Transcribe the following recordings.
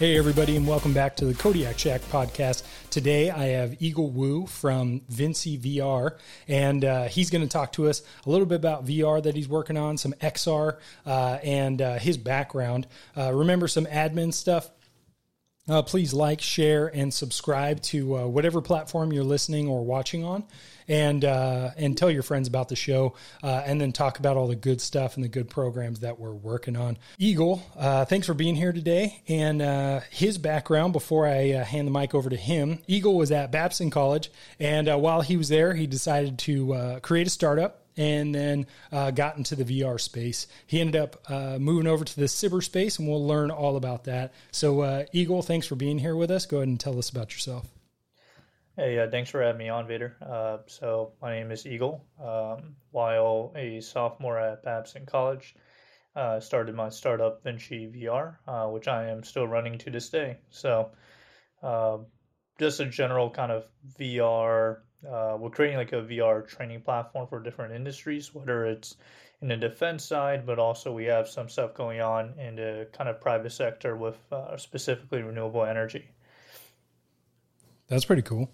Hey, everybody, and welcome back to the Kodiak Shack podcast. Today, I have Eagle Wu from Vinci VR, and uh, he's going to talk to us a little bit about VR that he's working on, some XR, uh, and uh, his background. Uh, remember some admin stuff. Uh, please like, share, and subscribe to uh, whatever platform you're listening or watching on and uh, and tell your friends about the show, uh, and then talk about all the good stuff and the good programs that we're working on. Eagle, uh, thanks for being here today. And uh, his background before I uh, hand the mic over to him, Eagle was at Babson College, and uh, while he was there, he decided to create a startup and then uh, got into the VR space. He ended up uh, moving over to the cyberspace, and we'll learn all about that. So, uh, Eagle, thanks for being here with us. Go ahead and tell us about yourself. Hey, uh, thanks for having me on, Vader. Uh, so my name is Eagle. Um, while a sophomore at Babson College, uh, started my startup Vinci VR, uh, which I am still running to this day. So um, just a general kind of VR. Uh, we're creating like a VR training platform for different industries, whether it's in the defense side, but also we have some stuff going on in the kind of private sector with uh, specifically renewable energy. That's pretty cool.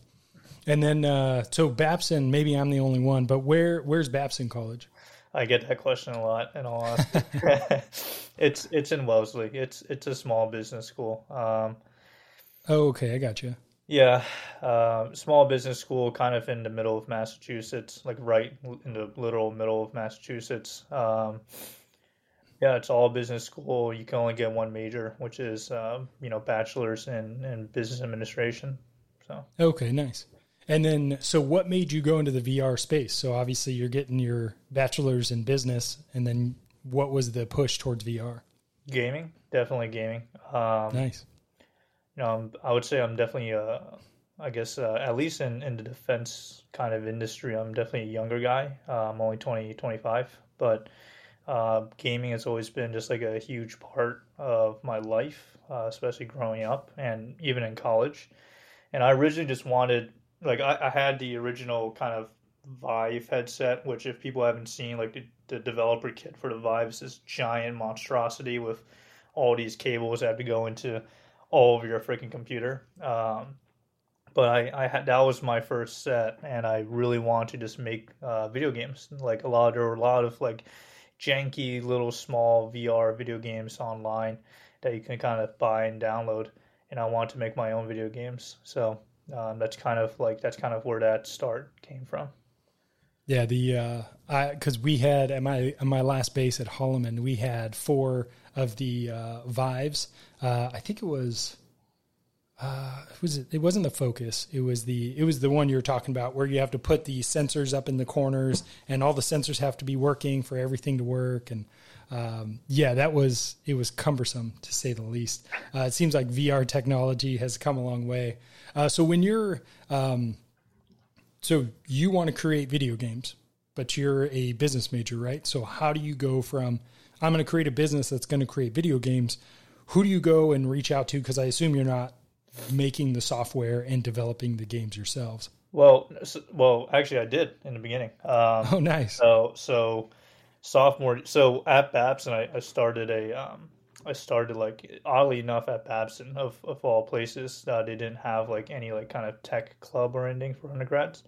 And then, uh, so Babson, maybe I'm the only one, but where where's Babson College? I get that question a lot, and all honesty. it's it's in Wellesley. It's it's a small business school. Um, oh, okay, I got you. Yeah, uh, small business school, kind of in the middle of Massachusetts, like right in the literal middle of Massachusetts. Um, yeah, it's all business school. You can only get one major, which is um, you know bachelor's in in business administration. So okay, nice. And then, so what made you go into the VR space? So obviously, you're getting your bachelor's in business, and then what was the push towards VR? Gaming, definitely gaming. Um, nice. You know, I'm, i would say I'm definitely, uh, I guess, uh, at least in, in the defense kind of industry, I'm definitely a younger guy. Uh, I'm only 20, 25, but uh, gaming has always been just like a huge part of my life, uh, especially growing up and even in college. And I originally just wanted like I, I had the original kind of Vive headset, which if people haven't seen, like the, the developer kit for the Vive is this giant monstrosity with all these cables that have to go into all of your freaking computer. Um, but I, I had that was my first set, and I really wanted to just make uh, video games. Like a lot, there were a lot of like janky little small VR video games online that you can kind of buy and download, and I wanted to make my own video games. So um, that's kind of like that's kind of where that start came from. Yeah, the uh, I because we had at my at my last base at Holloman, we had four of the uh, Vives. Uh, I think it was. Uh, it was it wasn't the focus. It was the it was the one you were talking about where you have to put the sensors up in the corners and all the sensors have to be working for everything to work and um, yeah, that was it was cumbersome to say the least. Uh, it seems like VR technology has come a long way. Uh, so when you're, um, so you want to create video games, but you're a business major, right? So how do you go from I'm going to create a business that's going to create video games? Who do you go and reach out to? Because I assume you're not making the software and developing the games yourselves. Well, well, actually, I did in the beginning. Um, oh, nice. So, so sophomore, so at Babson, I, I started a um, I started like oddly enough at Babson of, of all places. Uh, they didn't have like any like kind of tech club or anything for undergrads.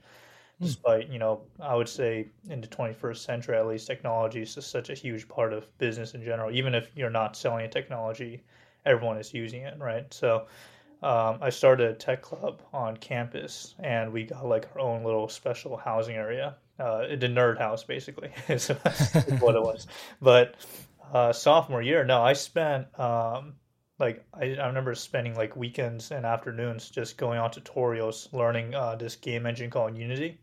Mm. Despite you know, I would say in the 21st century at least, technology is just such a huge part of business in general. Even if you're not selling a technology, everyone is using it, right? So. Um, I started a tech club on campus, and we got like our own little special housing area, uh, the nerd house, basically, is what it was. But uh, sophomore year, no, I spent um, like I, I remember spending like weekends and afternoons just going on tutorials, learning uh, this game engine called Unity.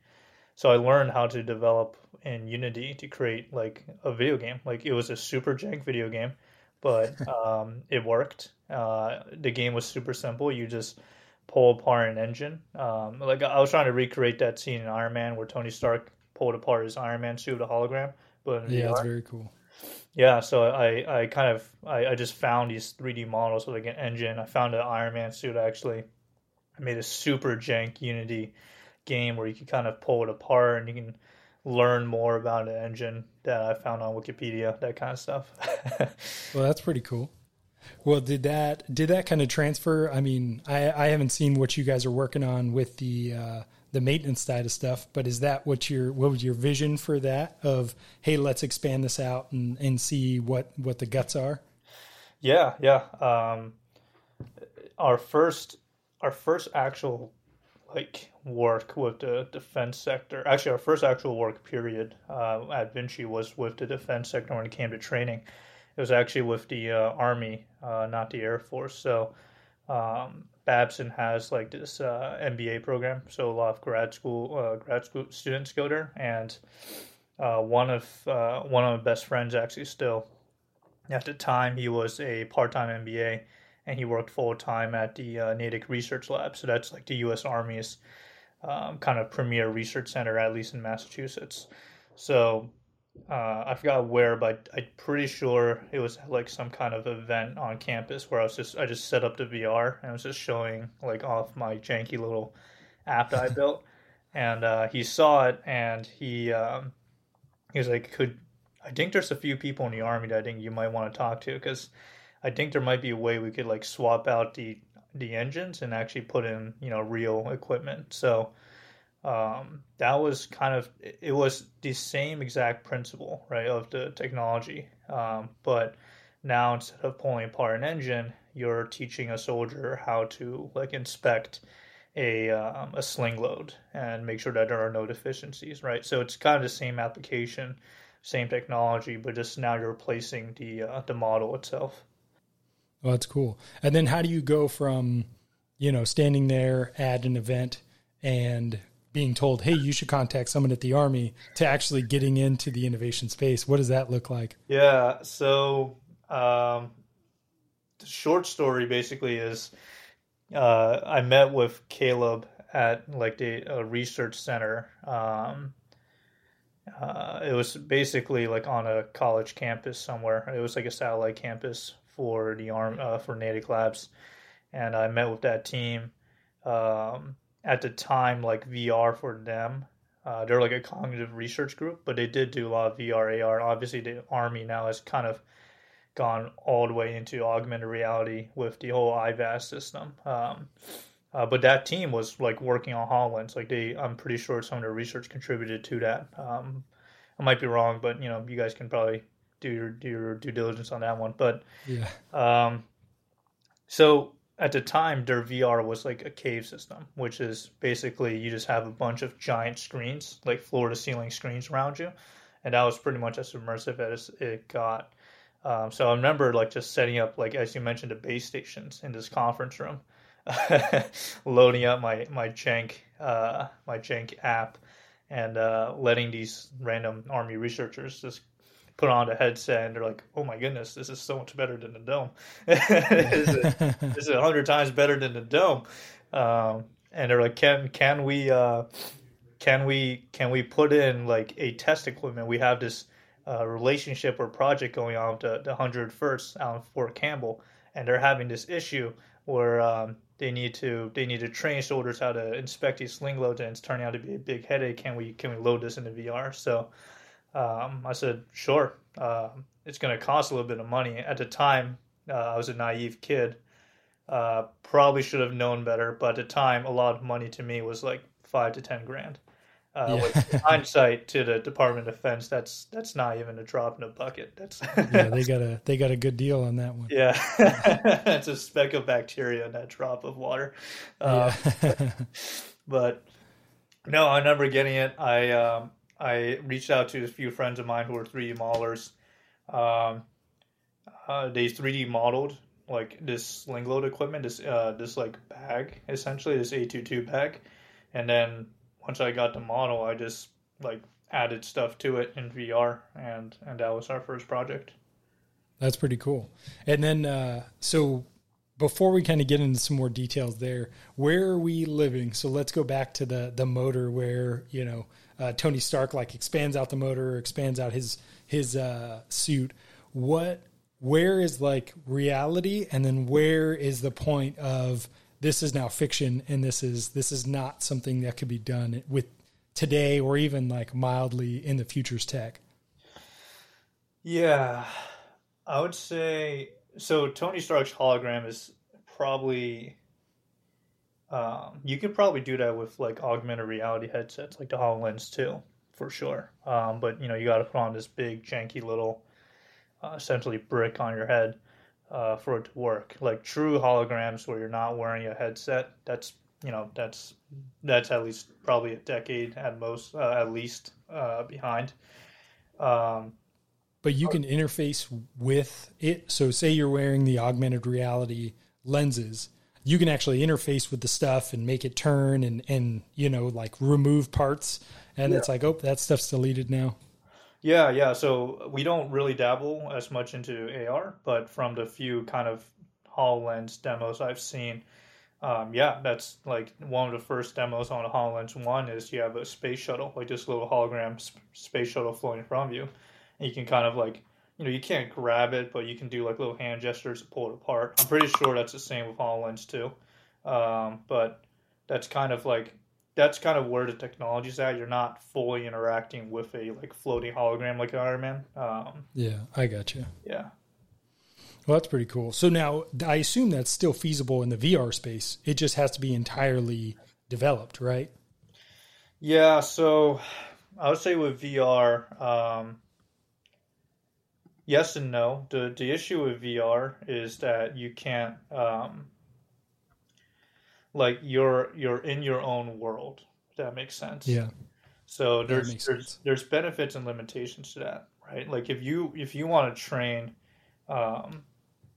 So I learned how to develop in Unity to create like a video game. Like it was a super jank video game, but um, it worked. Uh, the game was super simple. You just pull apart an engine. Um, like I was trying to recreate that scene in Iron Man where Tony Stark pulled apart his Iron Man suit, a hologram. But yeah, VR. it's very cool. Yeah, so I, I kind of I, I just found these 3D models with like an engine. I found an Iron Man suit actually. I made a super jank Unity game where you can kind of pull it apart and you can learn more about an engine that I found on Wikipedia, that kind of stuff. well, that's pretty cool. Well, did that did that kind of transfer? I mean, I, I haven't seen what you guys are working on with the uh, the maintenance side of stuff. But is that what your what was your vision for that? Of hey, let's expand this out and, and see what what the guts are. Yeah, yeah. Um, our first our first actual like work with the defense sector. Actually, our first actual work period uh, at Vinci was with the defense sector when it came to training. It was actually with the uh, Army, uh, not the Air Force. So um, Babson has like this uh, MBA program, so a lot of grad school uh, grad school students go there, and uh, one of uh, one of my best friends actually still at the time he was a part time MBA, and he worked full time at the uh, Natick Research Lab. So that's like the U.S. Army's um, kind of premier research center, at least in Massachusetts. So uh, I forgot where, but I'm pretty sure it was like some kind of event on campus where I was just I just set up the VR and I was just showing like off my janky little app that I built, and uh, he saw it and he um, he was like, "Could I think there's a few people in the army that I think you might want to talk to because I think there might be a way we could like swap out the the engines and actually put in you know real equipment." So um, that was kind of it was the same exact principle right of the technology. Um, but now instead of pulling apart an engine you're teaching a soldier how to like inspect a um, a sling load and make sure that there are no deficiencies right? So it's kind of the same application same technology but just now you're replacing the uh, the model itself. Well that's cool. And then how do you go from you know standing there at an event and being told, "Hey, you should contact someone at the army," to actually getting into the innovation space? What does that look like? Yeah, so um, the short story basically is uh, I met with Caleb at like the research center. Um, uh, it was basically like on a college campus somewhere. It was like a satellite campus for the arm uh, for Natick Labs, and I met with that team. Um, at the time like VR for them. Uh, they're like a cognitive research group, but they did do a lot of VR, AR. Obviously, the Army now has kind of gone all the way into augmented reality with the whole IVAS system. Um, uh, but that team was like working on Hololens. Like they, I'm pretty sure some of their research contributed to that. Um, I might be wrong, but you know, you guys can probably do your do your due diligence on that one. But yeah. Um, so at the time their VR was like a cave system, which is basically you just have a bunch of giant screens, like floor to ceiling screens around you, and that was pretty much as immersive as it got. Um, so I remember like just setting up like as you mentioned the base stations in this conference room, loading up my my jank uh, my jank app, and uh, letting these random army researchers just put on a headset and they're like, "Oh my goodness, this is so much better than the dome. this is a hundred times better than the dome." Um, and they're like, "Can can we uh, can we can we put in like a test equipment? We have this uh, relationship or project going on with the, the hundred first out in Fort Campbell, and they're having this issue where." Um, they need to they need to train soldiers how to inspect these sling loads and it's turning out to be a big headache can we can we load this into vr so um, I said, sure. Uh, it's going to cost a little bit of money. At the time, Uh, I was a naive kid. Uh, probably should have known better, but at the time, a lot of money to me was like five to ten grand. Uh, yeah. with hindsight to the Department of Defense, that's that's not even a drop in a bucket. That's yeah, they got a they got a good deal on that one. Yeah, it's a speck of bacteria in that drop of water. Uh, yeah. but no, I remember getting it. I um, I reached out to a few friends of mine who are 3D modelers. Um, uh, they 3D modeled like this sling load equipment, this uh, this like bag essentially, this A22 bag, and then once I got the model, I just like added stuff to it in VR, and and that was our first project. That's pretty cool. And then, uh, so before we kind of get into some more details there, where are we living? So let's go back to the the motor where you know uh, Tony Stark like expands out the motor, expands out his his uh, suit. What where is like reality, and then where is the point of this is now fiction and this is this is not something that could be done with today or even like mildly in the future's tech? Yeah. I would say so tony stark's hologram is probably um, you could probably do that with like augmented reality headsets like the hololens too for sure um, but you know you got to put on this big janky little uh, essentially brick on your head uh, for it to work. Like true holograms where you're not wearing a headset, that's you know that's that's at least probably a decade at most, uh, at least uh, behind. Um, but you can interface with it. So say you're wearing the augmented reality lenses, you can actually interface with the stuff and make it turn and and you know like remove parts. And yeah. it's like, oh, that stuff's deleted now. Yeah, yeah. So we don't really dabble as much into AR, but from the few kind of HoloLens demos I've seen, um, yeah, that's like one of the first demos on a HoloLens One is you have a space shuttle, like this little hologram sp- space shuttle floating in front of you. And you can kind of like, you know, you can't grab it, but you can do like little hand gestures to pull it apart. I'm pretty sure that's the same with HoloLens too. Um, but that's kind of like that's kind of where the technology's at. You're not fully interacting with a like floating hologram like Iron Man. Um, yeah, I got you. Yeah. Well, that's pretty cool. So now I assume that's still feasible in the VR space. It just has to be entirely developed, right? Yeah. So I would say with VR, um, yes and no. The the issue with VR is that you can't um, like you're you're in your own world. If that makes sense. Yeah. So there's there's there's benefits and limitations to that, right? Like if you if you want to train, um,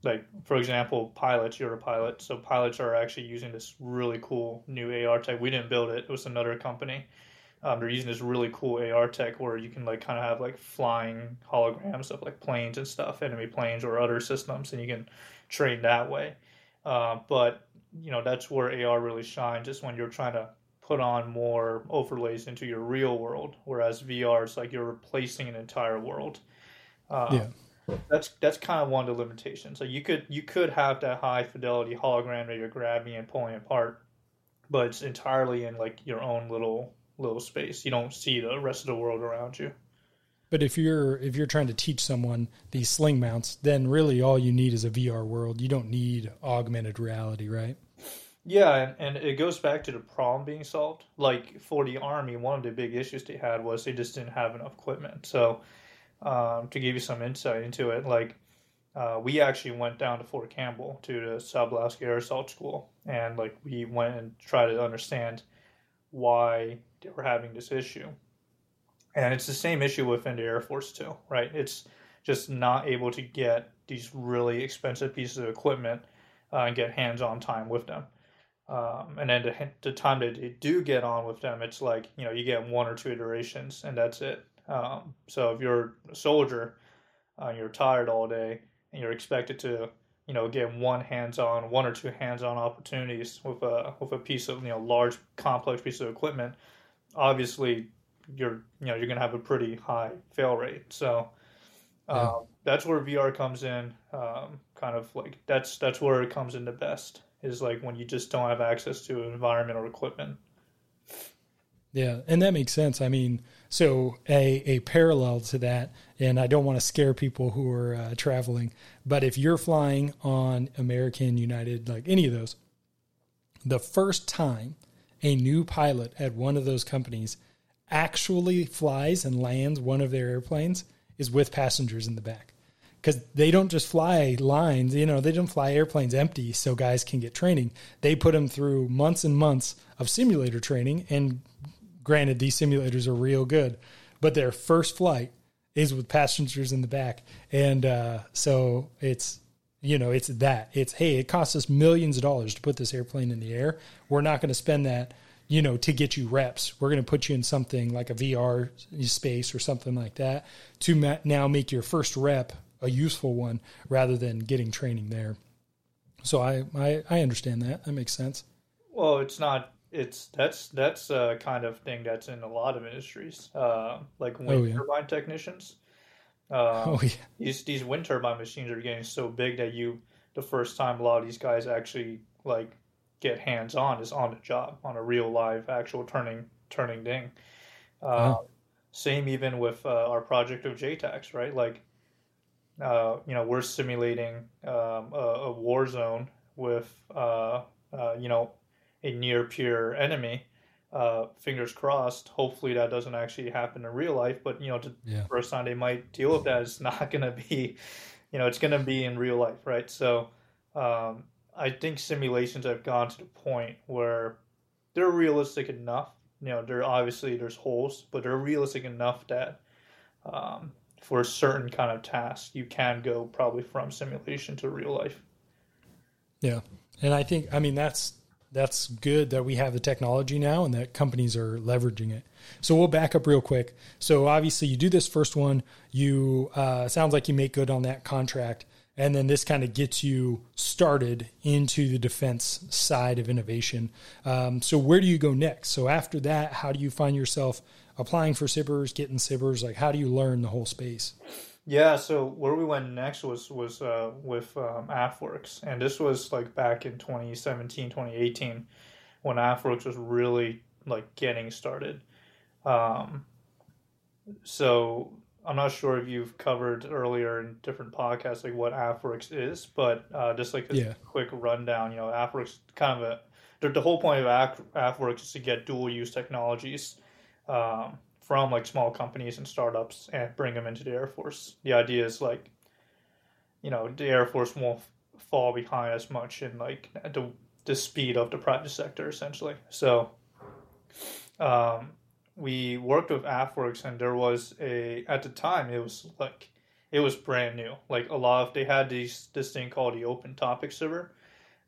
like for example, pilots. You're a pilot, so pilots are actually using this really cool new AR tech. We didn't build it; it was another company. Um, they're using this really cool AR tech where you can like kind of have like flying holograms of like planes and stuff, enemy planes or other systems, and you can train that way. Uh, but you know that's where AR really shines, just when you're trying to put on more overlays into your real world, whereas VR is like you're replacing an entire world. Uh, yeah. That's that's kind of one of the limitations. So you could you could have that high fidelity hologram that you're grabbing and pulling apart, but it's entirely in like your own little little space. You don't see the rest of the world around you. But if you're if you're trying to teach someone these sling mounts, then really all you need is a VR world. You don't need augmented reality, right? Yeah, and, and it goes back to the problem being solved. Like for the army, one of the big issues they had was they just didn't have enough equipment. So um, to give you some insight into it, like uh, we actually went down to Fort Campbell to the Sabalauski Air Assault School, and like we went and tried to understand why were having this issue and it's the same issue within the Air Force too, right? It's just not able to get these really expensive pieces of equipment uh, and get hands-on time with them. Um, and then the, the time that they do get on with them, it's like you know you get one or two iterations and that's it. Um, so if you're a soldier, uh, you're tired all day, and you're expected to you know get one hands-on, one or two hands-on opportunities with a with a piece of you know large complex piece of equipment. Obviously, you're you know you're going to have a pretty high fail rate. So um, yeah. that's where VR comes in. Um, kind of like that's that's where it comes in the best is like when you just don't have access to environment or equipment. Yeah, and that makes sense. I mean, so a a parallel to that, and I don't want to scare people who are uh, traveling, but if you're flying on American, United, like any of those, the first time a new pilot at one of those companies actually flies and lands one of their airplanes is with passengers in the back because they don't just fly lines, you know, they don't fly airplanes empty so guys can get training. They put them through months and months of simulator training. And granted, these simulators are real good, but their first flight is with passengers in the back. And uh, so it's, you know, it's that. It's, hey, it costs us millions of dollars to put this airplane in the air. We're not going to spend that you know, to get you reps. We're going to put you in something like a VR space or something like that to ma- now make your first rep a useful one rather than getting training there. So I, I, I understand that. That makes sense. Well, it's not. It's that's that's a kind of thing that's in a lot of industries, uh, like wind oh, yeah. turbine technicians. Uh, oh yeah. These these wind turbine machines are getting so big that you the first time a lot of these guys actually like get hands on is on the job on a real live actual turning turning ding. Uh, Same even with uh, our project of JTACs, right? Like uh, you know, we're simulating um, a, a, war zone with, uh, uh, you know, a near peer enemy. Uh, fingers crossed. Hopefully that doesn't actually happen in real life. But you know, the yeah. first time they might deal with that, it's not going to be, you know, it's going to be in real life, right? So um, I think simulations have gone to the point where they're realistic enough. You know, they're obviously there's holes, but they're realistic enough that um, for a certain kind of task, you can go probably from simulation to real life. Yeah. And I think, I mean, that's, that's good that we have the technology now and that companies are leveraging it. So we'll back up real quick. So obviously you do this first one, you, uh, sounds like you make good on that contract. And then this kind of gets you started into the defense side of innovation. Um, so where do you go next? So after that, how do you find yourself applying for SBIRs, getting SBIRs? Like, how do you learn the whole space? Yeah, so where we went next was was uh, with um, AFWERX, and this was like back in 2017, 2018, when AFWERX was really like getting started. Um, so I'm not sure if you've covered earlier in different podcasts like what AFWERX is, but uh, just like a yeah. quick rundown, you know, AFWERX kind of a the, the whole point of AFWERX is to get dual use technologies um, from like small companies and startups and bring them into the Air Force. The idea is like, you know, the Air Force won't fall behind as much in like the the speed of the private sector essentially. So, um, we worked with AFWERX and there was a at the time it was like it was brand new. Like a lot of they had these this thing called the Open Topic SBIR.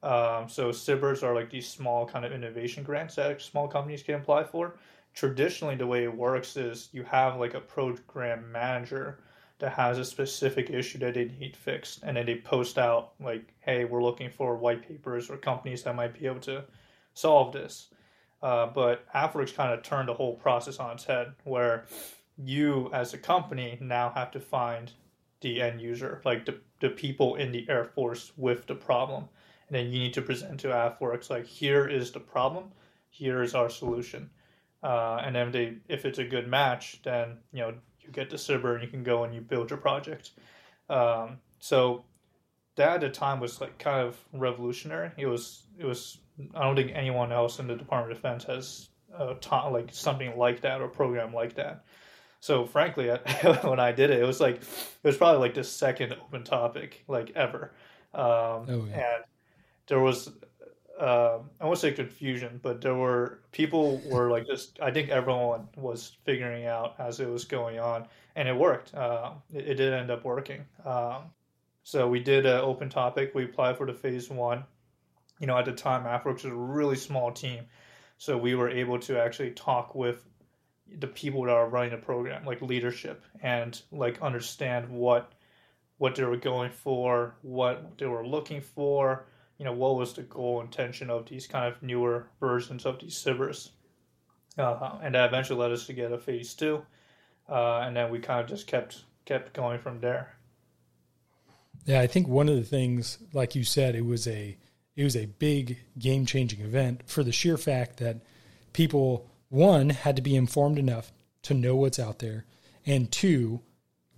Um, so SBIRs are like these small kind of innovation grants that small companies can apply for traditionally the way it works is you have like a program manager that has a specific issue that they need fixed and then they post out like hey we're looking for white papers or companies that might be able to solve this. Uh, but AFWERX kind of turned the whole process on its head where you as a company now have to find the end user like the, the people in the air force with the problem. And then you need to present to AFWERX like here is the problem. Here is our solution uh, and then if, they, if it's a good match, then you know you get the SBIR and you can go and you build your project. Um, so that at the time was like kind of revolutionary. It was it was I don't think anyone else in the Department of Defense has uh, taught like something like that or program like that. So frankly, when I did it, it was like it was probably like the second open topic like ever, um, oh, yeah. and there was uh, I won't say confusion, but there were people were like just. I think everyone was figuring out as it was going on, and it worked. Uh, it, it, did end up working. Um, so we did an open topic. We applied for the phase one. You know, at the time, AFWERX was a really small team, so we were able to actually talk with the people that are running the program, like leadership, and like understand what what they were going for, what they were looking for you know, what was the goal intention of these kind of newer versions of these SBIRs. Uh, and that eventually led us to get a phase two. Uh, and then we kind of just kept kept going from there. Yeah, I think one of the things, like you said, it was a it was a big game changing event for the sheer fact that people one had to be informed enough to know what's out there, and two,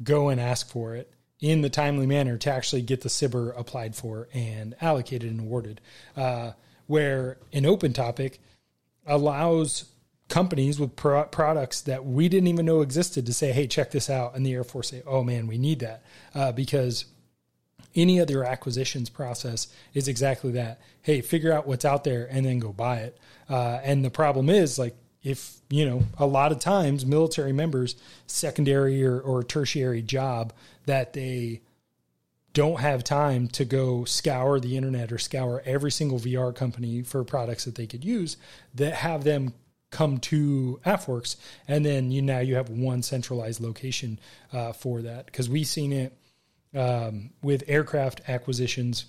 go and ask for it in the timely manner to actually get the SBIR applied for and allocated and awarded. Uh, where an open topic allows companies with pro- products that we didn't even know existed to say, "Hey, check this out," and the Air Force say, "Oh man, we need that," uh, because any other acquisitions process is exactly that. Hey, figure out what's out there and then go buy it. Uh, and the problem is like if you know a lot of times military members secondary or, or tertiary job that they don't have time to go scour the internet or scour every single VR company for products that they could use that have them come to AFWERX. and then you now you have one centralized location uh, for that because we've seen it um, with aircraft acquisitions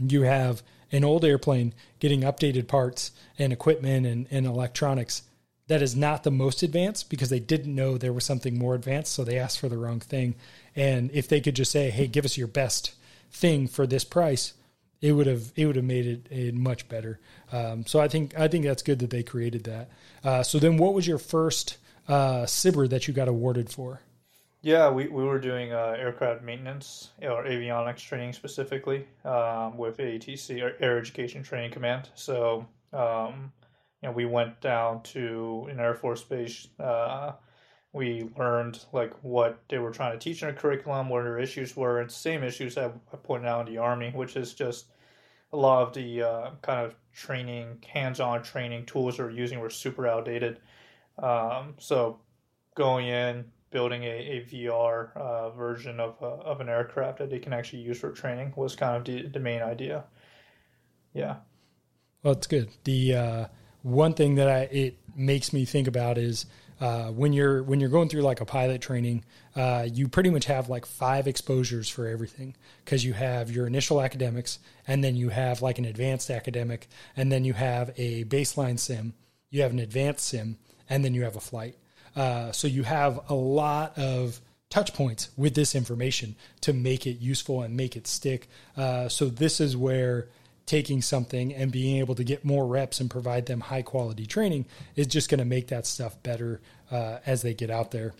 you have an old airplane getting updated parts and equipment and, and electronics that is not the most advanced because they didn't know there was something more advanced, so they asked for the wrong thing. And if they could just say, "Hey, give us your best thing for this price," it would have it would have made it, it much better. Um, so I think I think that's good that they created that. Uh, so then, what was your first uh, SBIR that you got awarded for? Yeah, we, we were doing uh, aircraft maintenance or avionics training specifically um, with AETC, Air Education Training Command. So um, know, we went down to an Air Force base. Uh, we learned like what they were trying to teach in a curriculum, what their issues were, and same issues that I pointed out in the Army, which is just a lot of the uh, kind of training, hands-on training tools they're using were super outdated. Um, so going in, building a, a VR uh, version of, uh, of an aircraft that they can actually use for training was kind of the, the main idea. Yeah. Well, it's good. The uh, one thing that I, it makes me think about is uh, when you're when you're going through like a pilot training, uh, you pretty much have like five exposures for everything because you have your initial academics, and then you have like an advanced academic, and then you have a baseline sim, you have an advanced sim, and then you have a flight. Uh, so you have a lot of touch points with this information to make it useful and make it stick. Uh, so this is where taking something and being able to get more reps and provide them high quality training is just going to make that stuff better uh, as they get out there.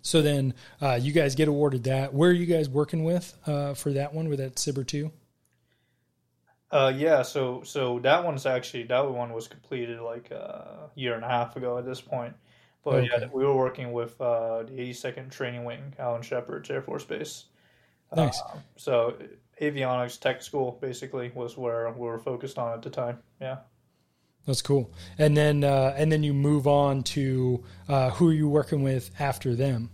So then uh, you guys get awarded that. Where are you guys working with uh, for that one with that SBIR two? Uh, yeah, so so that one's actually that one was completed like a year and a half ago at this point. But okay. yeah, we were working with uh, the 82nd Training Wing, Alan Sheppard Air Force Base. Nice. Uh, so avionics tech school basically was where we were focused on at the time. Yeah. That's cool. And then uh, and then you move on to uh, who are you working with after them?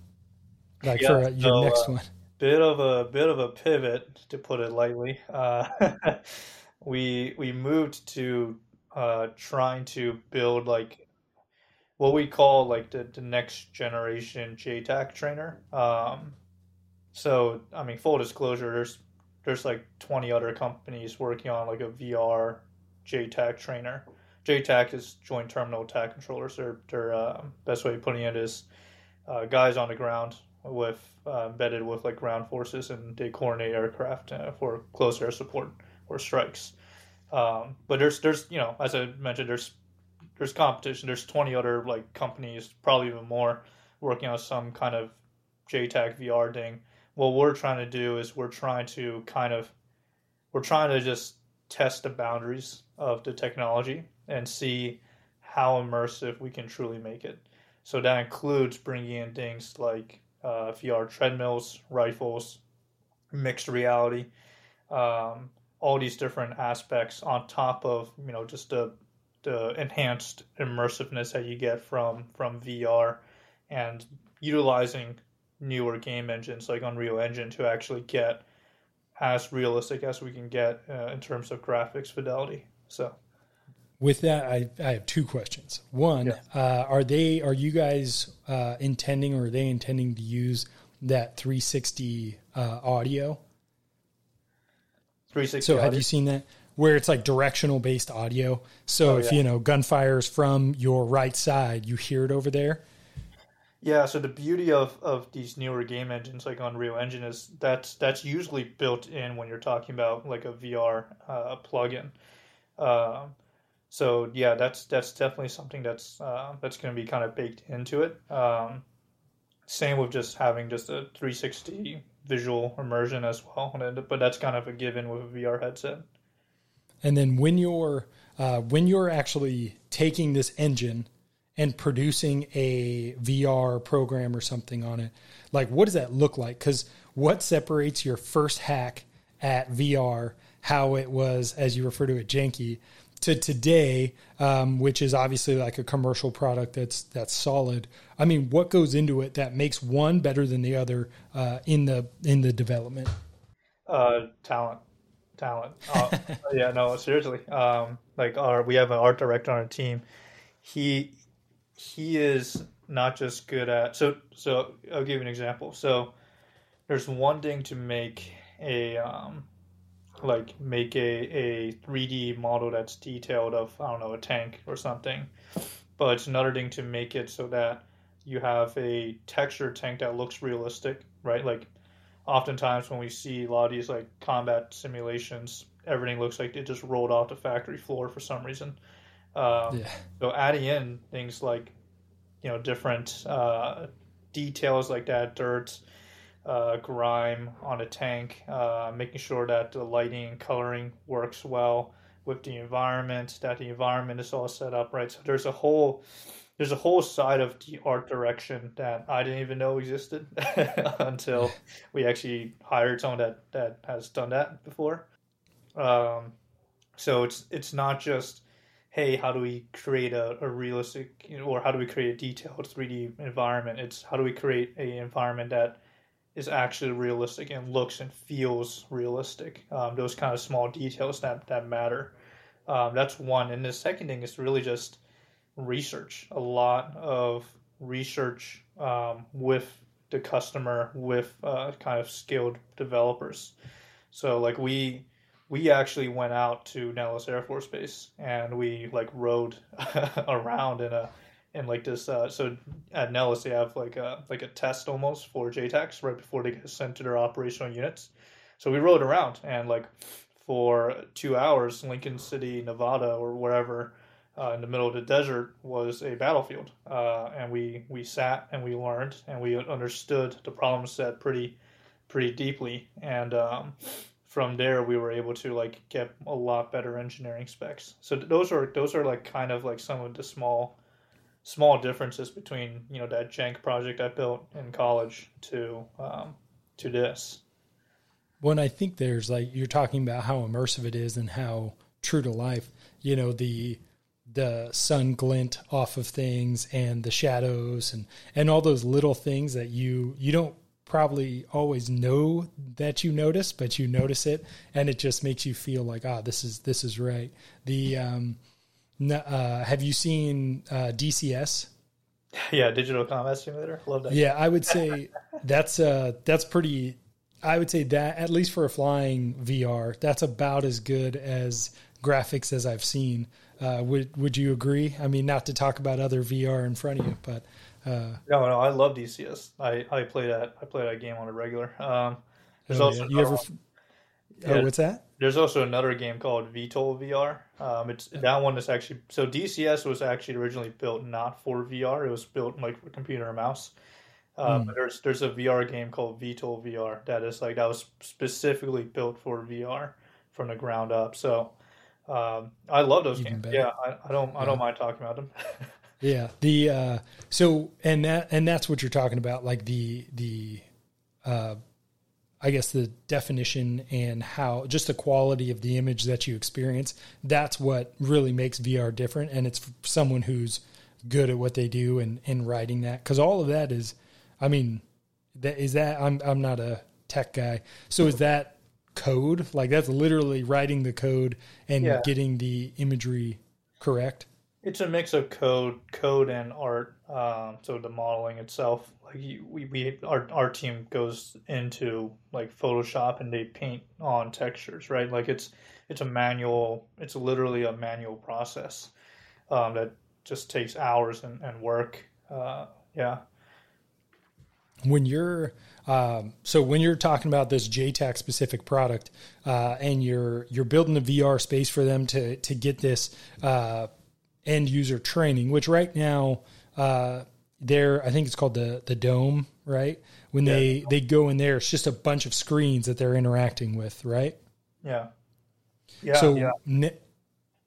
Like yeah, for uh, your so, next uh, one. Bit of a bit of a pivot to put it lightly. Uh, we we moved to uh, trying to build like what we call like the, the next generation JTAC trainer. Um, so I mean, full disclosure, there's there's like 20 other companies working on like a VR JTAC trainer. JTAC is Joint Terminal Attack Controllers. Their their uh, best way of putting it is uh, guys on the ground with uh, embedded with like ground forces and they coordinate aircraft uh, for close air support or strikes. Um, but there's there's you know as I mentioned there's there's competition. There's 20 other like companies, probably even more, working on some kind of JTAC VR thing what we're trying to do is we're trying to kind of we're trying to just test the boundaries of the technology and see how immersive we can truly make it. So that includes bringing in things like uh, VR treadmills, rifles, mixed reality, um, all these different aspects on top of you know just the the enhanced immersiveness that you get from from VR and utilizing newer game engines like Unreal Engine to actually get as realistic as we can get uh, in terms of graphics fidelity. So, with that, I, I have two questions. One, yeah. uh, are they are you guys uh, intending or are they intending to use that 360 uh, audio? 360. So, audio. have you seen that? Where it's like directional based audio. So, oh, if yeah. you know gunfire is from your right side, you hear it over there. Yeah, so the beauty of, of these newer game engines like Unreal Engine is that's that's usually built in when you're talking about like a VR uh, plugin. Uh, so yeah, that's that's definitely something that's uh, that's going to be kind of baked into it. Um, same with just having just a 360 visual immersion as well, but that's kind of a given with a VR headset. And then when you're uh, when you're actually taking this engine and producing a VR program or something on it, like what does that look like? Because what separates your first hack at VR, how it was, as you refer to it, janky, to today, um, which is obviously like a commercial product that's that's solid. I mean, what goes into it that makes one better than the other uh, in the in the development? Uh, talent, talent. Uh, yeah, no, seriously. Um, like our we have an art director on our team. He he is not just good at so so I'll give you an example. So there's one thing to make a um, like make a, a 3D model that's detailed of I don't know a tank or something, but it's another thing to make it so that you have a texture tank that looks realistic, right? Like oftentimes when we see a lot of these like combat simulations, everything looks like it just rolled off the factory floor for some reason. Um, yeah. So adding in things like you know different uh, details like that, dirt, uh, grime on a tank, uh, making sure that the lighting and coloring works well with the environment, that the environment is all set up right. So there's a whole there's a whole side of the art direction that I didn't even know existed until we actually hired someone that that has done that before. Um, so it's it's not just hey how do we create a, a realistic or how do we create a detailed 3D environment. It's how do we create a environment that is actually realistic and looks and feels realistic. Um, those kind of small details that that matter. Um, that's one, and the second thing is really just research. A lot of research um, with the customer, with uh, kind of skilled developers. So like we we actually went out to Nellis Air Force Base and we like rode around in a and like this uh, so at Nellis they have like a like a test almost for JTACs right before they get sent to their operational units. So we rode around and like for two hours, Lincoln City, Nevada, or wherever uh, in the middle of the desert was a battlefield, uh, and we we sat and we learned and we understood the problem set pretty pretty deeply, and um, from there we were able to like get a lot better engineering specs. So those are those are like kind of like some of the small small differences between you know that jank project I built in college to um, to this. When I think there's like you're talking about how immersive it is and how true to life, you know the the sun glint off of things and the shadows and and all those little things that you you don't probably always know that you notice but you notice it and it just makes you feel like ah this is this is right the um uh, have you seen uh, DCS? Yeah, Digital Combat Simulator. Love that. Yeah, I would say that's uh that's pretty. I would say that at least for a flying VR, that's about as good as graphics as I've seen. Uh, would Would you agree? I mean, not to talk about other VR in front of you, but uh, no, no, I love DCS. I I play that. I play that game on a regular. Um, there's oh, also yeah. you ever. Yeah, oh, what's that? There's also another game called VTOL VR. Um, it's that one is actually so DCS was actually originally built not for VR. It was built like for computer and mouse. Uh, mm. But there's there's a VR game called VTOL VR that is like that was specifically built for VR from the ground up. So um, I love those Even games. Better. Yeah, I, I don't I don't mind talking about them. yeah, the uh, so and that and that's what you're talking about, like the the uh, I guess the definition and how just the quality of the image that you experience, that's what really makes VR different. And it's someone who's good at what they do and, and writing that. Cause all of that is, I mean, that is that I'm, I'm not a tech guy. So is that code? Like that's literally writing the code and yeah. getting the imagery correct. It's a mix of code, code and art. Um, so the modeling itself, like we, we our our team goes into like Photoshop and they paint on textures, right? Like it's it's a manual. It's literally a manual process um, that just takes hours and, and work. Uh, yeah. when you're um, so when you're talking about this JTAC specific product uh, and you're you're building a VR space for them to to get this uh, end user training, which right now uh, there I think it's called the the dome, right? When yeah. they they go in there, it's just a bunch of screens that they're interacting with, right? Yeah. Yeah. So yeah. Ne-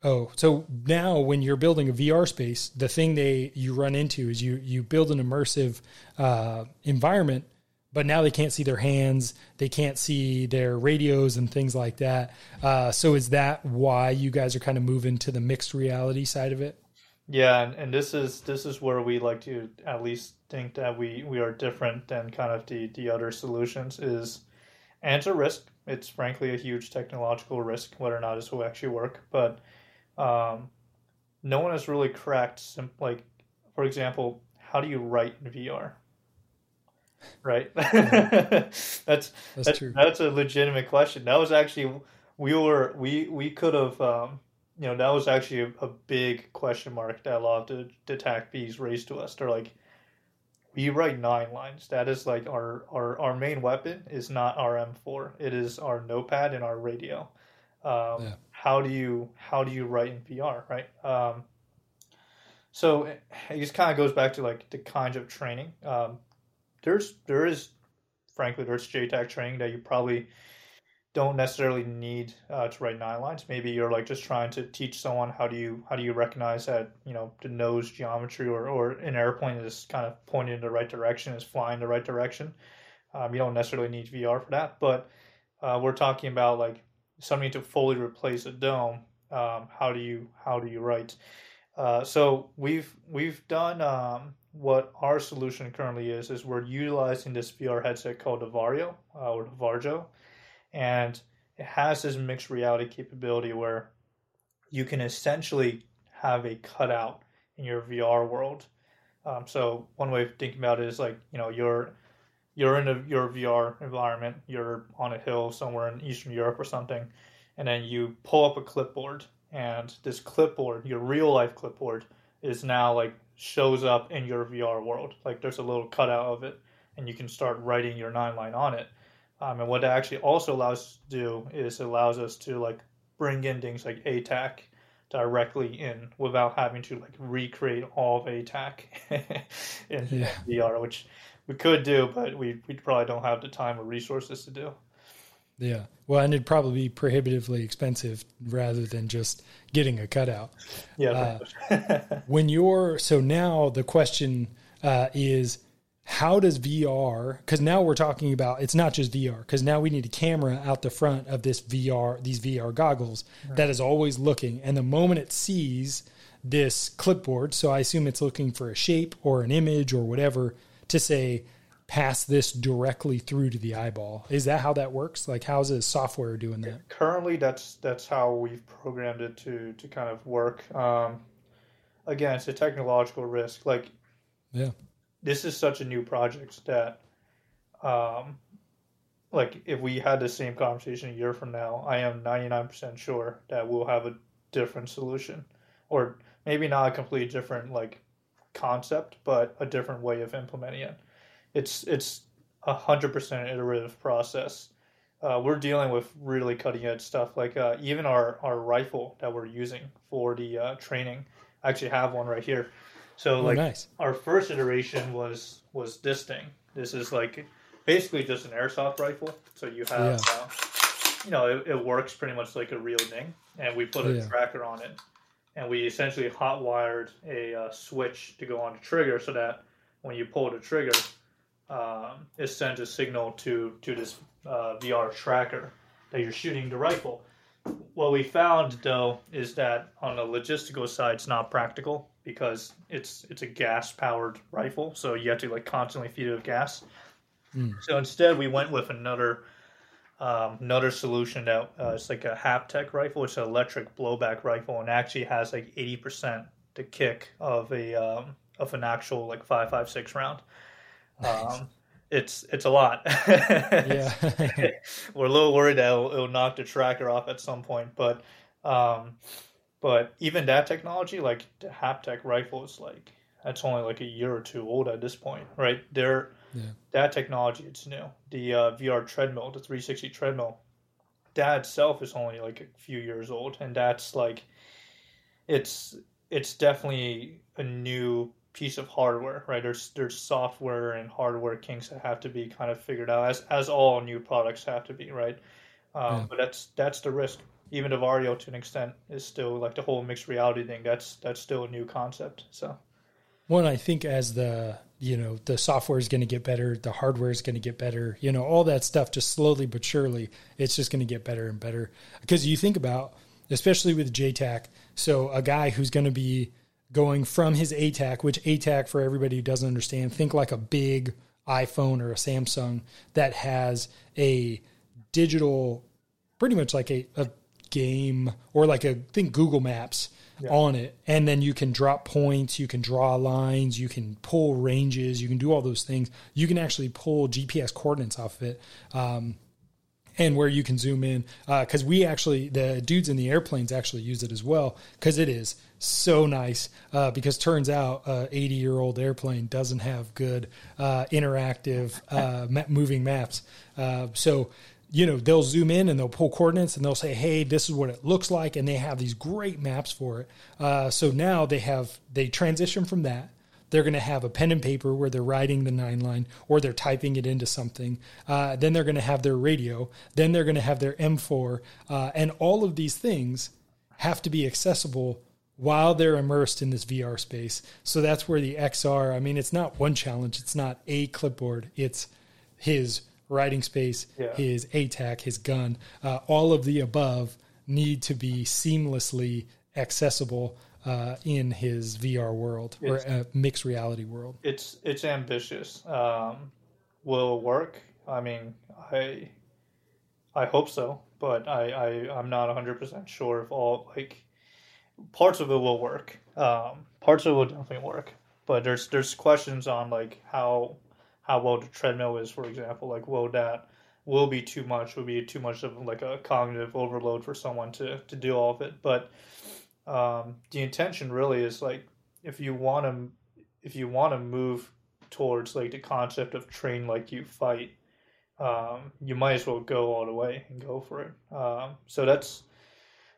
Oh, so now when you're building a VR space, the thing they you run into is you you build an immersive uh, environment, but now they can't see their hands, they can't see their radios and things like that. Uh, so is that why you guys are kind of moving to the mixed reality side of it? Yeah, and, and this is this is where we like to at least think that we we are different than kind of the the other solutions is, and it's a risk. It's frankly a huge technological risk whether or not this will actually work, but um, no one has really cracked some like for example how do you write in vr right. That's that's that's, true. that's a legitimate question. That was actually we were we we could have um, you know that was actually a, a, big question mark that a lot of the, TACPs raised to us. They're like we write nine lines. That is like our our our main weapon is not our m4 it is our notepad and our radio. Um, yeah. how do you how do you write in VR, right? Um, so it, just kind of goes back to like the kinds of training. Um, there's there is frankly there's JTAC training that you probably don't necessarily need uh, to write nine lines. Maybe you're like just trying to teach someone how do you how do you recognize that you know the nose geometry or or an airplane is kind of pointing in the right direction, is flying the right direction. Um, you don't necessarily need VR for that, but uh, we're talking about like something to fully replace a dome, um, how do you how do you write? Uh, so we've we've done um, what our solution currently is is we're utilizing this VR headset called the Vario uh, or Varjo, and it has this mixed reality capability where you can essentially have a cutout in your VR world. Um, so one way of thinking about it is like you know you're you're in a, your VR environment, you're on a hill somewhere in Eastern Europe or something, and then you pull up a clipboard, and this clipboard, your real life clipboard, is now like shows up in your VR world. Like there's a little cutout of it, and you can start writing your nine line on it. Um, and what it actually also allows us to do is allows us to like bring in things like ATAC directly in without having to like recreate all of ATAC in yeah. VR, which we could do, but we we probably don't have the time or resources to do. Yeah. Well, and it'd probably be prohibitively expensive rather than just getting a cutout. Yeah. Uh, when you're so now the question uh, is how does VR? Because now we're talking about it's not just VR. Because now we need a camera out the front of this VR, these VR goggles right. that is always looking, and the moment it sees this clipboard, so I assume it's looking for a shape or an image or whatever to say pass this directly through to the eyeball. Is that how that works? Like how's the software doing that? Currently that's that's how we've programmed it to to kind of work. Um, again, it's a technological risk. Like yeah. This is such a new project that um like if we had the same conversation a year from now, I am 99% sure that we'll have a different solution or maybe not a completely different like concept, but a different way of implementing it. It's it's a hundred percent iterative process. Uh, we're dealing with really cutting edge stuff. Like uh, even our our rifle that we're using for the uh, training, I actually have one right here. So oh, like nice. our first iteration was was this thing. This is like basically just an airsoft rifle. So you have, yeah. Uh, you know, it, it, works pretty much like a real thing, and we put a yeah. tracker on it and we essentially hot wired a uh, switch to go on the trigger so that when you pull the trigger, um, it sends a signal to to this uh, VR tracker that you're shooting the rifle. What we found though is that on the logistical side, it's not practical because it's it's a gas powered rifle, so you have to like constantly feed it with gas. Mm. So instead, we went with another um, another solution that uh, it's like a Haptech rifle. It's an electric blowback rifle, and actually has like eighty percent the kick of a um, of an actual like five five six round. Um, it's it's a lot. yeah, we're a little worried that it'll, it'll, knock the tracker off at some point, but um, but even that technology, like the Haptech rifles, like that's only like a year or two old at this point, right? They're yeah. that technology it's new. The uh, VR treadmill, the 360 treadmill, that itself is only like a few years old, and that's like it's it's definitely a new piece of hardware, right? There's there's software and hardware kinks that have to be kind of figured out, as as all new products have to be, right? Um, yeah. But that's that's the risk. Even the Vario, to an extent, is still like the whole mixed reality thing. That's that's still a new concept. So, one, I think as the you know the software is going to get better, the hardware is going to get better. You know, all that stuff just slowly but surely, it's just going to get better and better. Because you think about, especially with JTAC, so a guy who's going to be going from his ATAC, which ATAC for everybody who doesn't understand, think like a big iPhone or a Samsung that has a digital, pretty much like a, a game or like a think Google Maps yeah. on it, and then you can drop points, you can draw lines, you can pull ranges, you can do all those things. You can actually pull GPS coordinates off of it. Um, and where you can zoom in because uh, we actually the dudes in the airplanes actually use it as well because it is so nice uh, because turns out a 80 year old airplane doesn't have good uh, interactive uh, moving maps uh, so you know they'll zoom in and they'll pull coordinates and they'll say hey this is what it looks like and they have these great maps for it uh, so now they have they transition from that they're going to have a pen and paper where they're writing the nine line or they're typing it into something. Uh, then they're going to have their radio. Then they're going to have their M4. Uh, and all of these things have to be accessible while they're immersed in this VR space. So that's where the XR, I mean, it's not one challenge, it's not a clipboard, it's his writing space, yeah. his ATAC, his gun, uh, all of the above need to be seamlessly accessible uh, in his VR world it's, or uh, mixed reality world. It's it's ambitious. Um, will it work? I mean, I I hope so, but I, I I'm not 100 percent sure if all like parts of it will work. Um, parts of it will definitely work, but there's there's questions on like how how well the treadmill is, for example. Like, will that will be too much? Will be too much of like a cognitive overload for someone to to do all of it? But um, the intention really is like if you want to if you want to move towards like the concept of train like you fight um, you might as well go all the way and go for it um, so that's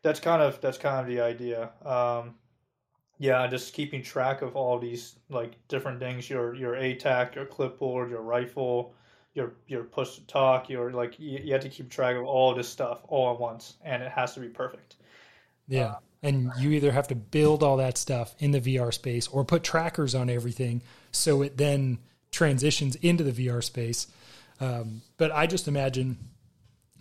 that's kind of that's kind of the idea um, yeah just keeping track of all these like different things your your atac your clipboard your rifle your your push to talk your like you, you have to keep track of all this stuff all at once and it has to be perfect yeah uh, and you either have to build all that stuff in the VR space or put trackers on everything so it then transitions into the VR space. Um, but I just imagine,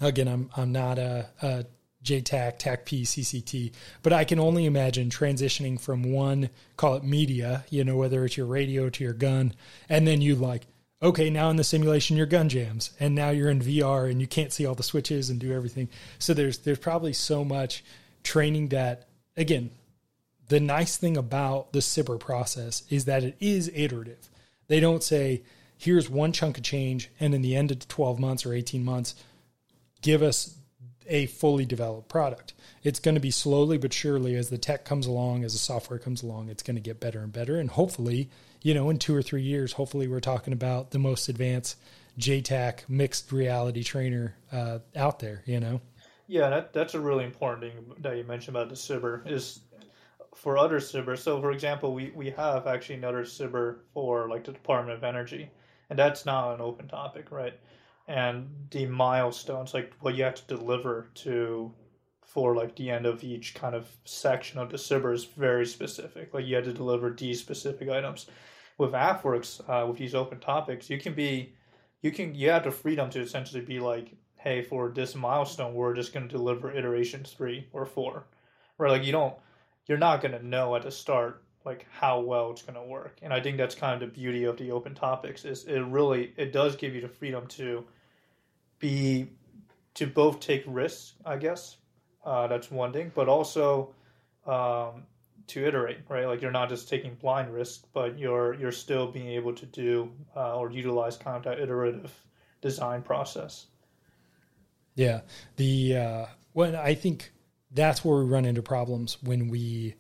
again, I'm I'm not a, a JTAC, TACP, CCT, but I can only imagine transitioning from one, call it media, you know, whether it's your radio to your gun, and then you like, okay, now in the simulation your gun jams, and now you're in VR and you can't see all the switches and do everything. So there's there's probably so much training that again, the nice thing about the SBIR process is that it is iterative. They don't say, here's one chunk of change, and in the end of 12 months or 18 months, give us a fully developed product. It's going to be slowly but surely as the tech comes along, as the software comes along, it's going to get better and better. And hopefully, you know, in two or three years, hopefully we're talking about the most advanced JTAC mixed reality trainer uh, out there, you know? Yeah, that, that's a really important thing that you mentioned about the SBIR is for other SBIR. So, for example, we, we have actually another SBIR for like the Department of Energy, and that's not an open topic, right? And the milestones, like what you have to deliver to for like the end of each kind of section of the SBIR is very specific. Like you had to deliver these specific items. With AFWERX, uh, with these open topics, you can be, you can, you have the freedom to essentially be like, hey, for this milestone, we're just going to deliver iteration three or four, right? Like you don't, you're not going to know at the start like how well it's going to work. And I think that's kind of the beauty of the open topics is it really it does give you the freedom to be to both take risks, I guess. Uh, that's one thing, but also um, to iterate, right? Like you're not just taking blind risks, but you're you're still being able to do uh, or utilize kind of that iterative design process. Yeah. The uh, when I think that's where we run into problems when we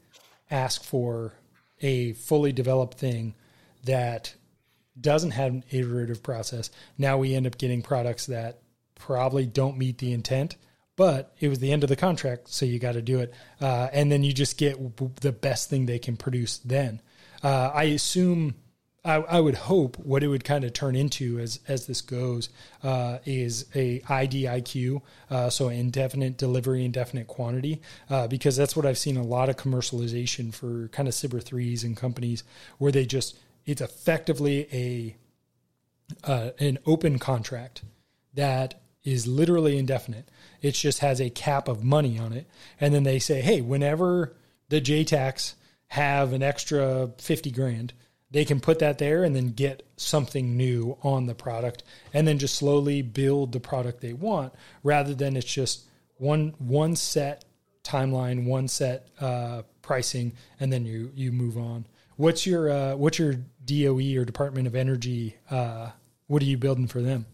ask for a fully developed thing that doesn't have an iterative process. Now we end up getting products that probably don't meet the intent, but it was the end of the contract, so you got to do it. Uh, and then you just get the best thing they can produce then. Uh, I assume I, I, would hope what it would kind of turn into as as this goes uh, is a IDIQ, uh, so indefinite delivery, indefinite quantity, uh, because that's what I've seen a lot of commercialization for kind of SBIR threes and companies where they just it's effectively a uh, an open contract that is literally indefinite. It just has a cap of money on it, and then they say, hey, whenever the JTACs have an extra fifty grand they can put that there and then get something new on the product and then just slowly build the product they want rather than it's just one one set timeline one set uh, pricing and then you you move on. What's your uh, what's your doe or department of energy uh, what are you building for them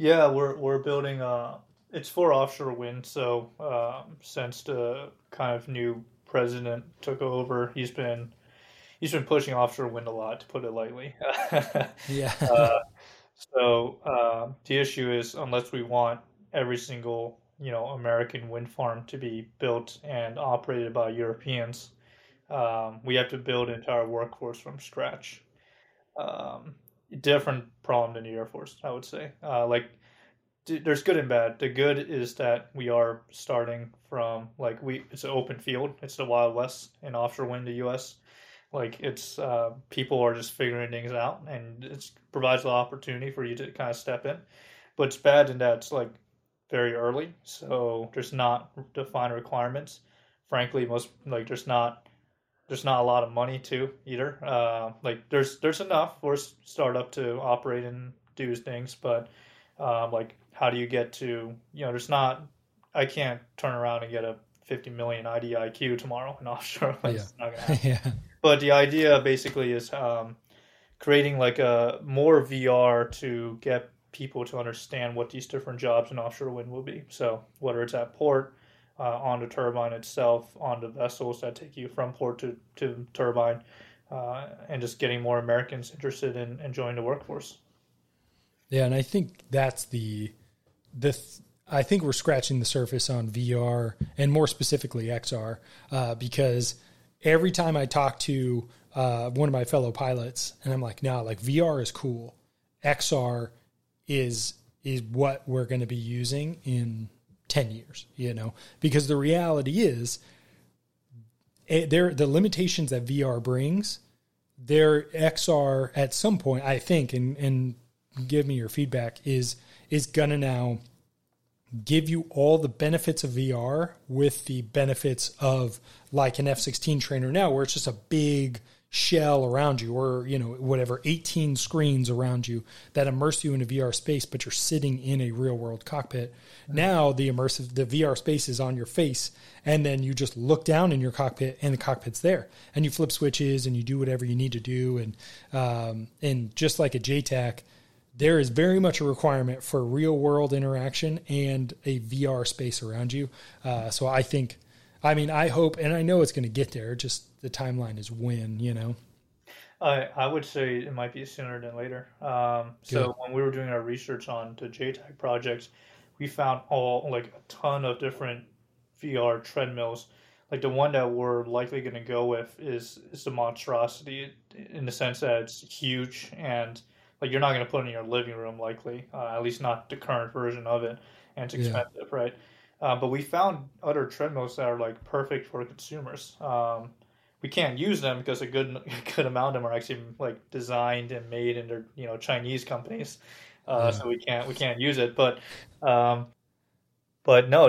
yeah we're we're building uh it's for offshore wind so um, since the kind of new president took over he's been he's been pushing offshore wind a lot, to put it lightly. yeah. uh, so uh, the issue is, unless we want every single you know American wind farm to be built and operated by Europeans, um, we have to build an entire workforce from scratch. Um, different problem than the Air Force, I would say. Uh, like there's good and bad. The good is that we are starting from like we it's an open field. It's the Wild West in offshore wind, the U.S. Like it's uh, people are just figuring things out, and it provides the opportunity for you to kind of step in. But it's bad in that it's like very early, so there's not defined requirements. Frankly, most like there's not there's not a lot of money too either. Uh, like there's there's enough for a startup to operate and do things, but um, like how do you get to you know there's not I can't turn around and get a 50 million IDIQ tomorrow in offshore. yeah. yeah. But the idea basically is um, creating like a more VR to get people to understand what these different jobs in offshore wind will be. So whether it's at port, uh, on the turbine itself, on the vessels that take you from port to, to turbine, uh, and just getting more Americans interested in, in joining the workforce. Yeah, and I think that's the the. Th- I think we're scratching the surface on VR and more specifically XR uh, because every time I talk to uh, one of my fellow pilots, and I'm like, no, like VR is cool. XR is is what we're going to be using in 10 years, you know, because the reality is it, eh, there the limitations that VR brings, their XR at some point, I think, and and give me your feedback is is gonna now give you all the benefits of VR with the benefits of like an F16 trainer now, where it's just a big shell around you or you know whatever 18 screens around you that immerse you in a VR space but you're sitting in a real world cockpit. Now the immersive the VR space is on your face and then you just look down in your cockpit and the cockpit's there. And you flip switches and you do whatever you need to do and um, and just like a JTAC there is very much a requirement for real world interaction and a VR space around you. Uh, so I think, I mean, I hope, and I know it's going to get there. Just the timeline is when, you know. I I would say it might be sooner than later. Um, so when we were doing our research on the JTAC projects, we found all like a ton of different VR treadmills. Like the one that we're likely going to go with is is the monstrosity in the sense that it's huge and like you're not going to put it in your living room likely uh, at least not the current version of it and it's expensive yeah. right uh, but we found other treadmills that are like perfect for consumers um, we can't use them because a good a good amount of them are actually like designed and made in their you know Chinese companies uh, yeah. so we can't we can't use it but um, but no,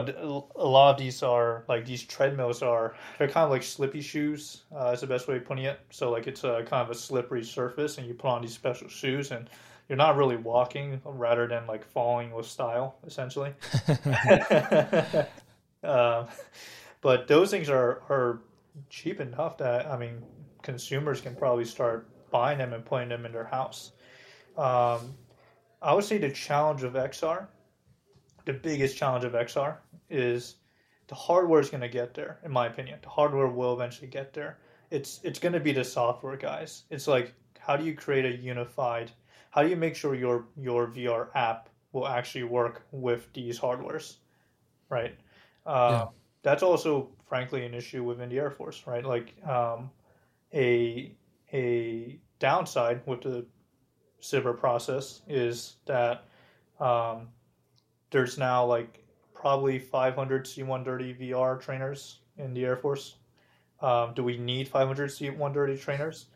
a lot of these are like these treadmills are they're kind of like slippy shoes. Uh, is the best way of putting it. So like it's a kind of a slippery surface, and you put on these special shoes, and you're not really walking, rather than like falling with style, essentially. uh, but those things are are cheap enough that I mean consumers can probably start buying them and putting them in their house. Um, I would say the challenge of XR the biggest challenge of XR is the hardware is going to get there. In my opinion, the hardware will eventually get there. It's it's going to be the software guys. It's like how do you create a unified? How do you make sure your your VR app will actually work with these hardwares, right? Uh, yeah. That's also, frankly, an issue within the Air Force, right? Like um, a a downside with the SBIR process is that um, there's now like probably 500 C-130 VR trainers in the Air Force. Um, do we need 500 C-130 trainers?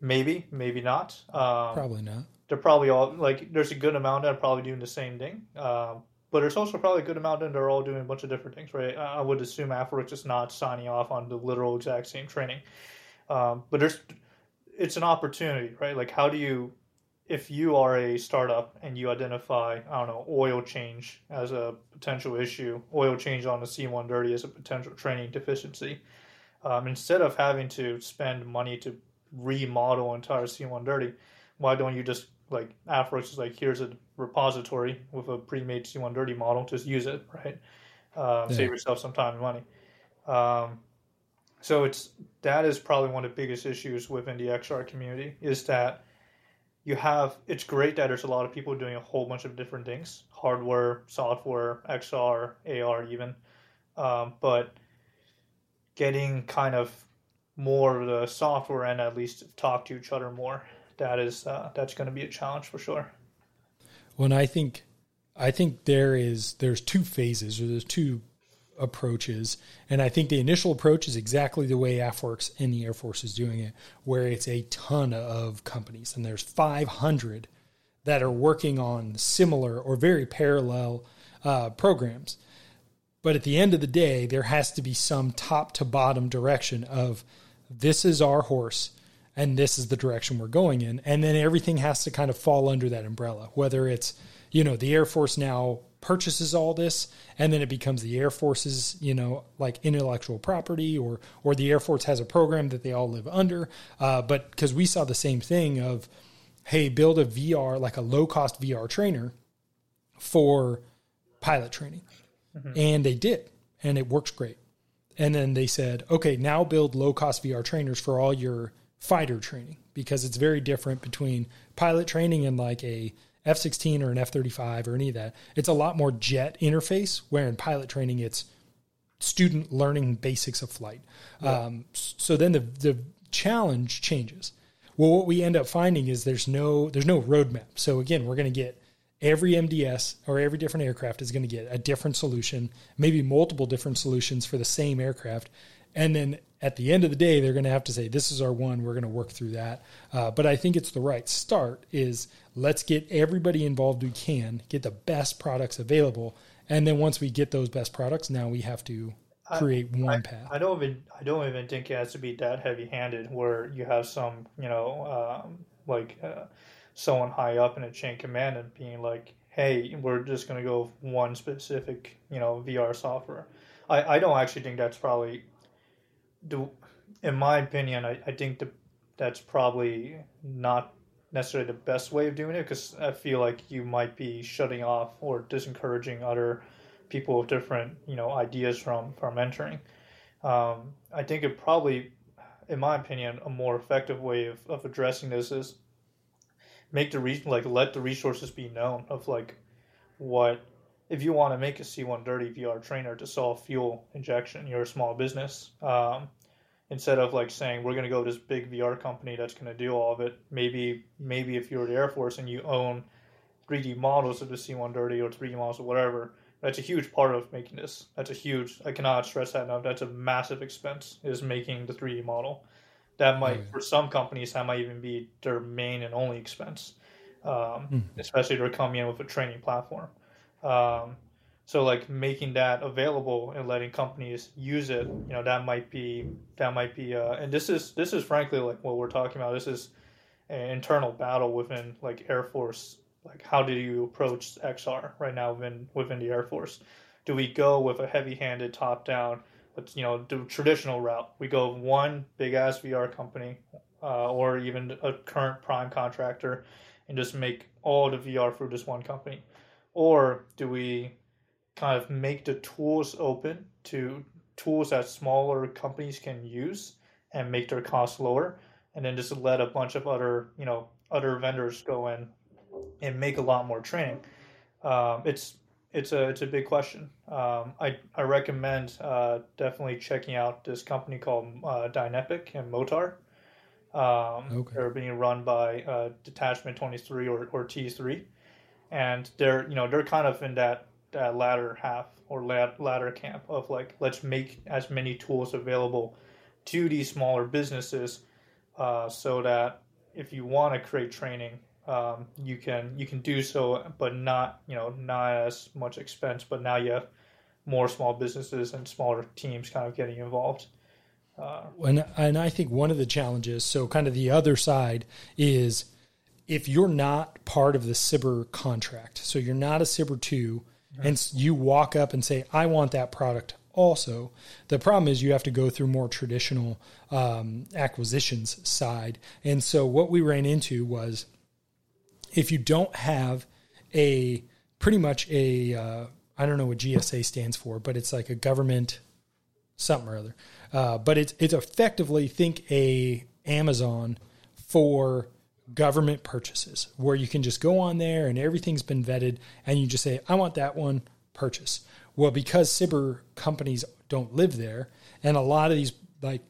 Maybe, maybe not. Um, probably not. They're probably all like there's a good amount that are probably doing the same thing. Um, but there's also probably a good amount that are all doing a bunch of different things, right? I would assume AFWERX is not signing off on the literal exact same training. Um, but there's it's an opportunity, right? Like how do you if you are a startup and you identify, I don't know, oil change as a potential issue, oil change on the C130 as a potential training deficiency, um, instead of having to spend money to remodel entire C130, why don't you just like AFWERX is like here's a repository with a pre-made C130 model, just use it, right? Uh, yeah. Save yourself some time and money. Um, so it's that is probably one of the biggest issues within the XR community is that you have it's great that there's a lot of people doing a whole bunch of different things hardware software xr ar even um, but getting kind of more of the software and at least talk to each other more that is uh, that's going to be a challenge for sure when i think i think there is there's two phases or there's two approaches. And I think the initial approach is exactly the way AFWERX and the Air Force is doing it, where it's a ton of companies, and there's 500 that are working on similar or very parallel uh, programs. But at the end of the day, there has to be some top to bottom direction of this is our horse and this is the direction we're going in. And then everything has to kind of fall under that umbrella, whether it's, you know, the Air Force now purchases all this and then it becomes the air force's you know like intellectual property or or the air force has a program that they all live under uh, but because we saw the same thing of hey build a vr like a low cost vr trainer for pilot training mm-hmm. and they did and it works great and then they said okay now build low cost vr trainers for all your fighter training because it's very different between pilot training and like a F 16 or an F 35 or any of that. It's a lot more jet interface, where in pilot training, it's student learning basics of flight. Yeah. Um, so then the, the challenge changes. Well, what we end up finding is there's no there's no roadmap. So again, we're going to get every MDS or every different aircraft is going to get a different solution, maybe multiple different solutions for the same aircraft, and then at the end of the day, they're going to have to say, "This is our one. We're going to work through that." Uh, but I think it's the right start. Is let's get everybody involved who can, get the best products available, and then once we get those best products, now we have to create I, one I, path. I don't even I don't even think it has to be that heavy handed where you have some you know um, like uh, someone high up in a chain command and being like, "Hey, we're just going to go one specific you know VR software." I, I don't actually think that's probably do in my opinion, I, I think the, that's probably not necessarily the best way of doing it because I feel like you might be shutting off or disencouraging other people with different you know ideas from from entering. Um, I think it probably, in my opinion, a more effective way of, of addressing this is make the re- like let the resources be known of like what if you want to make a C130 VR trainer to solve fuel injection, you're a small business. Um, instead of like saying we're going to go to this big VR company that's going to do all of it, maybe maybe if you're the Air Force and you own 3D models of the C-130 or 3D models or whatever, that's a huge part of making this. That's a huge. I cannot stress that enough. That's a massive expense is making the 3D model. That might, for some companies, that might even be their main and only expense, um, mm. especially if they're coming in with a training platform. Um, so like making that available and letting companies use it, you know, that might be that might be. Uh, and this is this is frankly like what we're talking about. This is an internal battle within like Air Force. Like how do you approach XR right now within within the Air Force? Do we go with a heavy-handed top-down, but you know, the traditional route? We go one big ass VR company, uh, or even a current prime contractor, and just make all the VR for this one company or do we kind of make the tools open to tools that smaller companies can use and make their costs lower and then just let a bunch of other you know other vendors go in and make a lot more training. Um, it's it's a it's a big question. Um, I I recommend uh, definitely checking out this company called uh, Dynepic and Motar. Um, okay. They're being run by uh, Detachment Twenty Three or, or T three, and they're you know they're kind of in that that latter half or latter camp of like let's make as many tools available to these smaller businesses uh, so that if you want to create training um, you can you can do so but not you know not as much expense but now you have more small businesses and smaller teams kind of getting involved uh, and, and I think one of the challenges so kind of the other side is if you're not part of the SBIR contract so you're not a SBIR 2 and you walk up and say, I want that product also. The problem is you have to go through more traditional um, acquisitions side. And so what we ran into was if you don't have a pretty much a uh, I don't know what GSA stands for, but it's like a government something or other. Uh, but it's it's effectively think a Amazon for government purchases where you can just go on there and everything's been vetted and you just say, I want that one, purchase. Well, because SBIR companies don't live there, and a lot of these like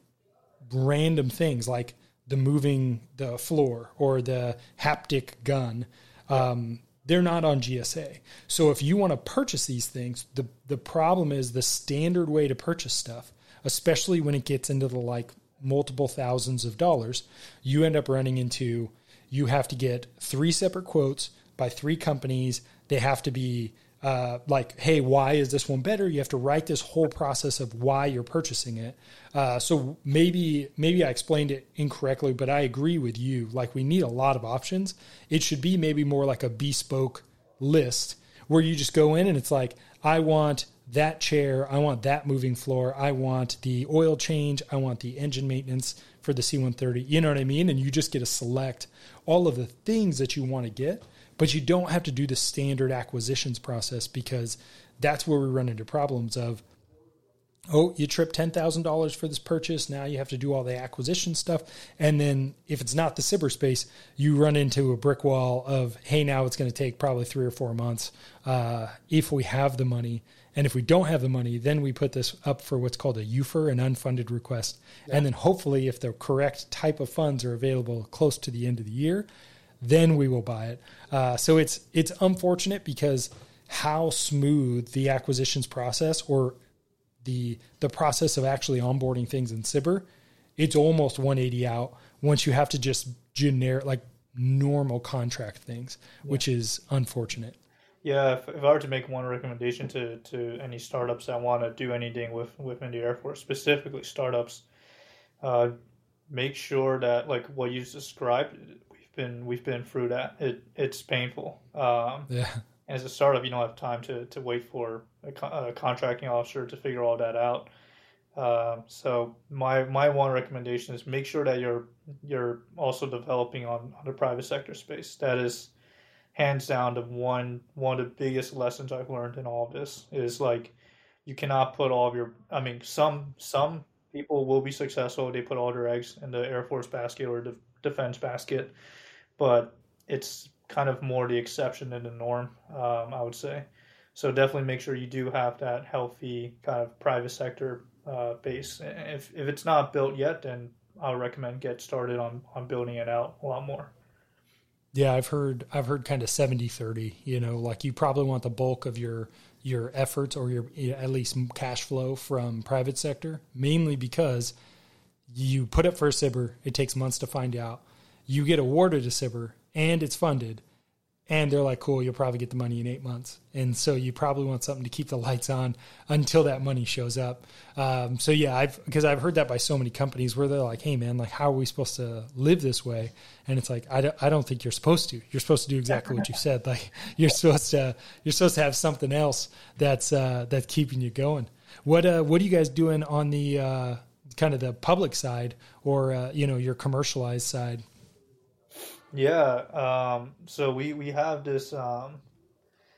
random things like the moving the floor or the haptic gun, um, they're not on GSA. So if you want to purchase these things, the the problem is the standard way to purchase stuff, especially when it gets into the like multiple thousands of dollars, you end up running into you have to get three separate quotes by three companies. They have to be uh, like, hey, why is this one better? You have to write this whole process of why you're purchasing it. Uh, so maybe maybe I explained it incorrectly, but I agree with you. Like we need a lot of options. It should be maybe more like a bespoke list where you just go in and it's like, I want that chair, I want that moving floor, I want the oil change, I want the engine maintenance for the C130. You know what I mean? And you just get to select all of the things that you want to get, but you don't have to do the standard acquisitions process because that's where we run into problems of oh, you trip $10,000 for this purchase. Now you have to do all the acquisition stuff. And then if it's not the SBIR space, you run into a brick wall of, hey, now it's going to take probably three or four months uh, if we have the money. And if we don't have the money, then we put this up for what's called a UFER, an unfunded request. Yeah. And then hopefully, if the correct type of funds are available close to the end of the year, then we will buy it. Uh, so it's it's unfortunate because how smooth the acquisitions process or the the process of actually onboarding things in SBIR, it's almost 180 out once you have to just generic like normal contract things, yeah. which is unfortunate. Yeah, if, if I were to make one recommendation to, to any startups that want to do anything with within the Air Force, specifically startups, uh, make sure that like what you described, been we've been through that. It it's painful. Um, yeah. As a startup, you don't have time to, to wait for a, a contracting officer to figure all that out. Um, so my my one recommendation is make sure that you're you're also developing on, on the private sector space. That is hands down the one one of the biggest lessons I've learned in all of this is like you cannot put all of your I mean some some people will be successful they put all their eggs in the Air Force basket or the defense basket but it's kind of more the exception than the norm um, I would say. So definitely make sure you do have that healthy kind of private sector uh, base. If, if it's not built yet then I'll recommend get started on on building it out a lot more. Yeah, I've heard I've heard kind of 70-30, you know, like you probably want the bulk of your your efforts or your at least cash flow from private sector, mainly because you put up for a SBIR, it takes months to find out. You get awarded a SBIR and it's funded and they're like, cool, you'll probably get the money in eight months. And so you probably want something to keep the lights on until that money shows up. Um, so yeah, I've, because I've heard that by so many companies where they're like, hey man, like, how are we supposed to live this way? And it's like, I don't, I don't think you're supposed to. You're supposed to do exactly what you said. Like, you're supposed to, you're supposed to have something else that's, uh, that's keeping you going. What, uh, what are you guys doing on the, uh, kind of the public side or, uh, you know, your commercialized side? Yeah. Um, so we we have this. Um,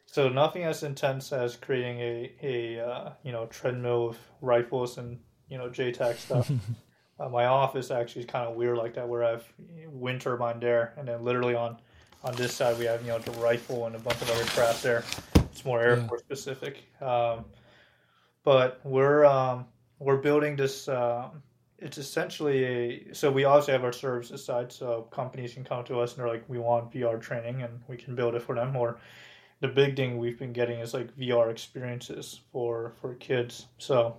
so nothing as intense as creating a a uh, you know treadmill of rifles and you know JTAC stuff. uh, my office actually is kind of weird like that, where I have wind turbine there, and then literally on on this side we have you know the rifle and a bunch of other crap there. It's more Air Yeah. Force specific. Um, but we're um, we're building this. Um, it's essentially a so we also have our services side, so companies can come to us and they're like, we want VR training, and we can build it for them. Or the big thing we've been getting is like VR experiences for for kids. So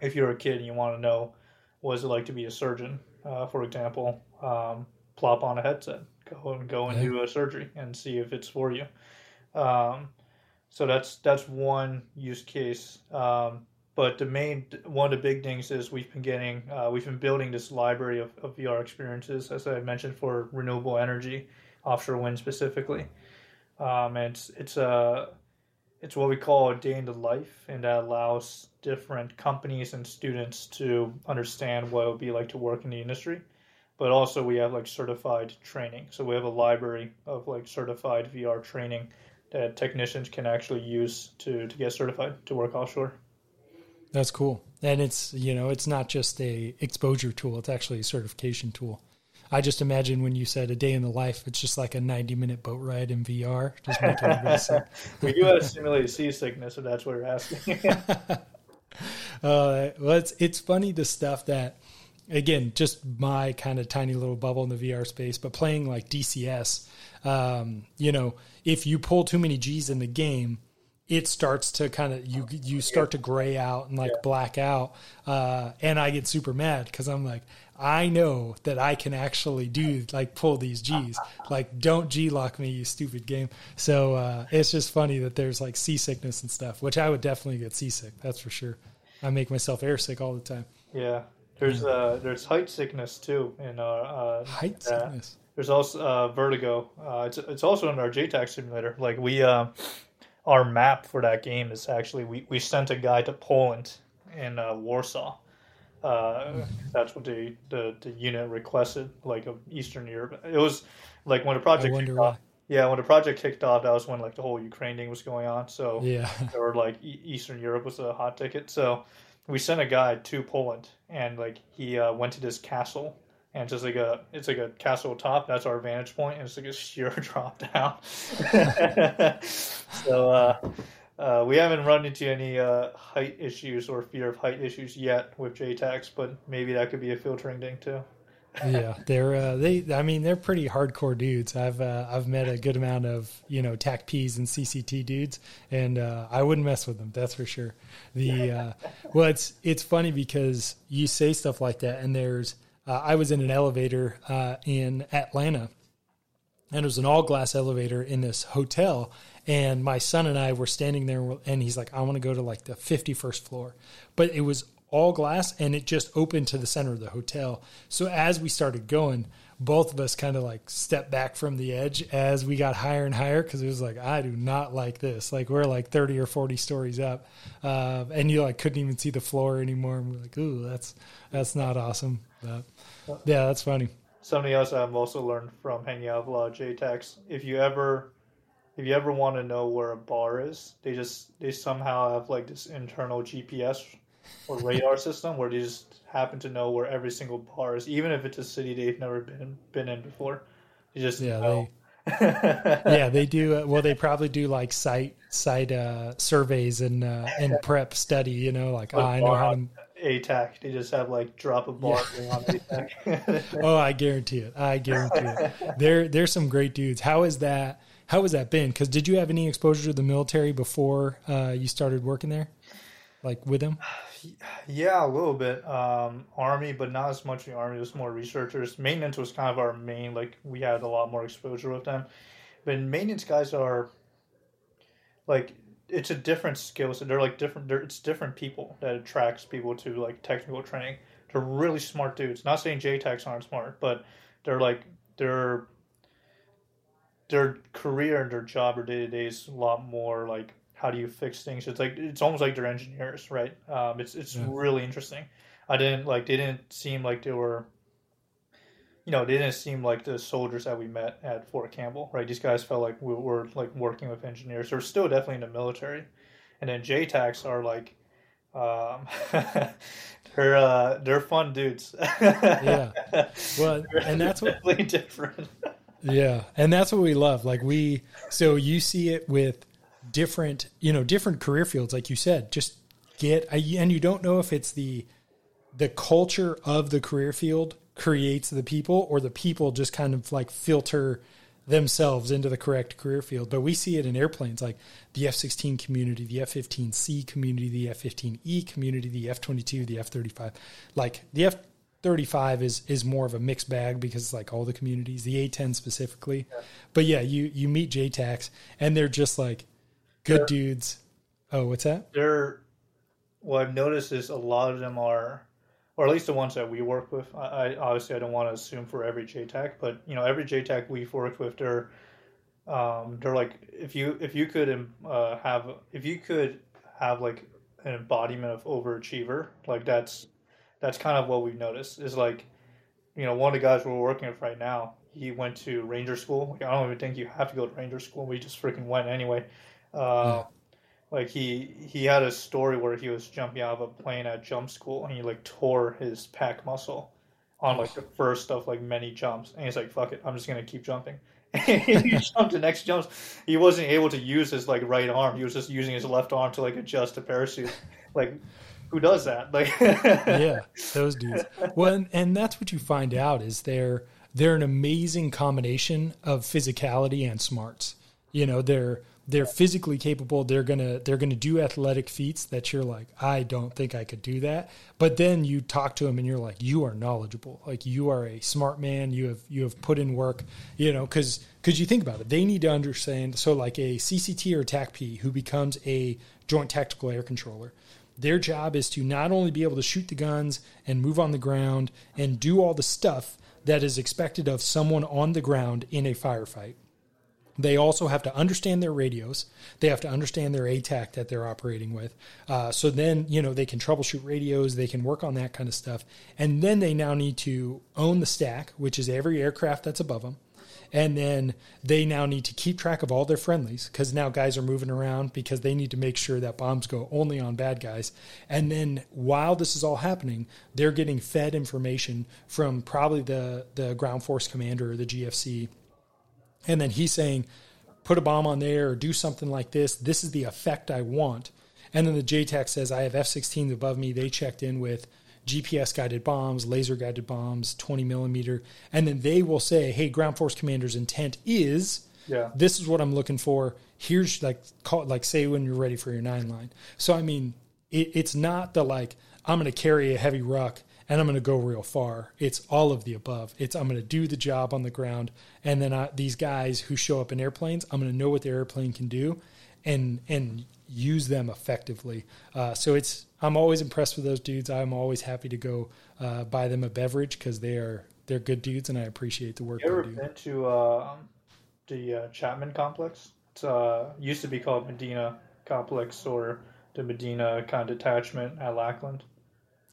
if you're a kid and you want to know what is it like to be a surgeon, uh, for example, um, plop on a headset, go and go and Yeah. do a surgery and see if it's for you. Um, so that's that's one use case. Um, but the main one of the big things is we've been getting uh, we've been building this library of, of VR experiences, as I mentioned, for renewable energy, offshore wind specifically. Um, and it's it's a it's what we call a day in the life, and that allows different companies and students to understand what it would be like to work in the industry. But also, we have like certified training. So we have a library of like certified VR training that technicians can actually use to, to get certified to work offshore. That's cool. And it's, you know, it's not just a exposure tool, it's actually a certification tool. I just imagine when you said a day in the life, it's just like a 90 minute boat ride in VR. Just make everybody sick. we do have simulated seasickness, if that's what you're asking. Uh, well, it's it's funny the stuff that, again, just my kind of tiny little bubble in the VR space, but playing like DCS, um, you know, if you pull too many G's in the game, it starts to kind of you you start to gray out and like black out, uh, and I get super mad because I'm like. I know that I can actually do like pull these G's. Like, don't G lock me, you stupid game. So uh, it's just funny that there's like seasickness and stuff, which I would definitely get seasick. That's for sure. I make myself airsick all the time. yeah, there's uh, there's height sickness too in our uh, Height uh, sickness. There's also uh, vertigo. Uh, it's it's also in our JTAC simulator. Like we, uh, our map for that game is actually we, we sent a guy to Poland in uh, Warsaw. Uh, that's what the, the the unit requested, like of Eastern Europe. It was like when the project kicked why. off. Yeah, when the project kicked off, that was when like the whole Ukraine thing was going on. So Yeah. or like E- Eastern Europe was a hot ticket. So we sent a guy to Poland, and like he uh, went to this castle, and it's just like a it's like a castle top. That's our vantage point, and it's like a sheer drop down. so uh, uh, we haven't run into any uh, height issues or fear of height issues yet with JTACs, but maybe that could be a filtering thing too. yeah, they're uh, they. I mean, they're pretty hardcore dudes. I've uh, I've met a good amount of you know TAC Ps and CCT dudes, and uh, I wouldn't mess with them. That's for sure. The uh, well, it's it's funny because you say stuff like that, and there's uh, I was in an elevator uh, in Atlanta, and it was an all glass elevator in this hotel. And my son and I were standing there, and he's like, "I want to go to like the fifty first floor," but it was all glass, and it just opened to the center of the hotel. So as we started going, both of us kind of like stepped back from the edge as we got higher and higher because it was like, I do not like this. Like we're like thirty or forty stories up, uh, and you like couldn't even see the floor anymore. And we're like, "Ooh, that's that's not awesome." But yeah, that's funny. Something else I've also learned from hanging out with a lot of JTACs. If you ever if you ever want to know where a bar is, they just they somehow have like this internal GPS or radar system where they just happen to know where every single bar is, even if it's a city they've never been been in before. They just Yeah, know. yeah, they do. Uh, well, they probably do like site site uh, surveys and uh, and prep study. You know, like oh, I know how to. ATAC. They just have like drop a bar thing on ATAC. Oh, I guarantee it. I guarantee it. There, there's some great dudes. How is that? How has that been? Because did you have any exposure to the military before uh, you started working there, like with them? Yeah, a little bit. Um, army, but not as much the army. It was more researchers. Maintenance was kind of our main. Like we had a lot more exposure with them. But maintenance guys are like it's a different skill set. They're like different. They're, it's different people that attracts people to like technical training. They're really smart dudes. Not saying JTACs aren't smart, but they're like they're their career and their job or day to day is a lot more like how do you fix things? It's like it's almost like they're engineers, right? Um, it's it's Yeah. really interesting. I didn't like they didn't seem like they were, you know, they didn't seem like the soldiers that we met at Fort Campbell, right? These guys felt like we were like working with engineers. They're still definitely in the military, and then JTACs are like, um, They're uh, they're fun dudes. yeah. Well, and that's what really different. yeah, and that's what we love. Like we, so you see it with different, you know, different career fields, like you said. Just get, and you don't know if it's the the culture of the career field creates the people, or the people just kind of like filter themselves into the correct career field. But we see it in airplanes like the F 16 community, the F 15C community, the F 15E community, the F 22, the F 35. Like the F 35 is is more of a mixed bag because it's like all the communities, the A 10 specifically. Yeah. But yeah, you, you meet JTACs and they're just like good they're, dudes. Oh, what's that? They're, what I've noticed is a lot of them are or at least the ones that we work with. I, I obviously I don't want to assume for every JTAC, but you know every JTAC we've worked with, they're um, they're like if you if you could um, uh, have if you could have like an embodiment of overachiever, like that's that's kind of what we've noticed is like you know one of the guys we're working with right now, he went to Ranger School. I don't even think you have to go to Ranger School. We just freaking went anyway. Uh, yeah like he he had a story where he was jumping out of a plane at jump school and he like tore his pec muscle on like the first of like many jumps. And he's like fuck it i'm just gonna keep jumping. And he jumped the next jumps. He wasn't able to use his like right arm. He was just using his left arm to like adjust a parachute. Like who does that? Like yeah those dudes. Well and that's what you find out is they're they're an amazing combination of physicality and smarts. You know they're they're physically capable they're gonna they're gonna do athletic feats that you're like i don't think i could do that. But then you talk to them and you're like you are knowledgeable. Like you are a smart man. You have you have put in work you know because because you think about it they need to understand so like a cct or TACP who becomes a joint tactical air controller their job is to not only be able to shoot the guns and move on the ground and do all the stuff that is expected of someone on the ground in a firefight they also have to understand their radios. They have to understand their ATAK that they're operating with. Uh, so then, you know, they can troubleshoot radios. They can work on that kind of stuff. And then they now need to own the stack, which is every aircraft that's above them. And then they now need to keep track of all their friendlies because now guys are moving around because they need to make sure that bombs go only on bad guys. And then while this is all happening, they're getting fed information from probably the, the ground force commander or the GFC and then he's saying, put a bomb on there or do something like this. This is the effect I want. And then the JTAC says, I have F 16s above me. They checked in with GPS guided bombs, laser guided bombs, 20 millimeter. And then they will say, hey, ground force commander's intent is yeah. this is what I'm looking for. Here's like, call, like say when you're ready for your nine line. So, I mean, it, it's not the like, I'm going to carry a heavy ruck and I'm going to go real far. It's all of the above. It's I'm going to do the job on the ground, and then I, these guys who show up in airplanes, I'm going to know what the airplane can do, and and use them effectively. Uh, so it's I'm always impressed with those dudes. I'm always happy to go uh, buy them a beverage because they are they're good dudes, and I appreciate the work. You ever been to uh, the uh, Chapman complex? It uh, used to be called Medina Complex or the Medina kind of detachment at Lackland.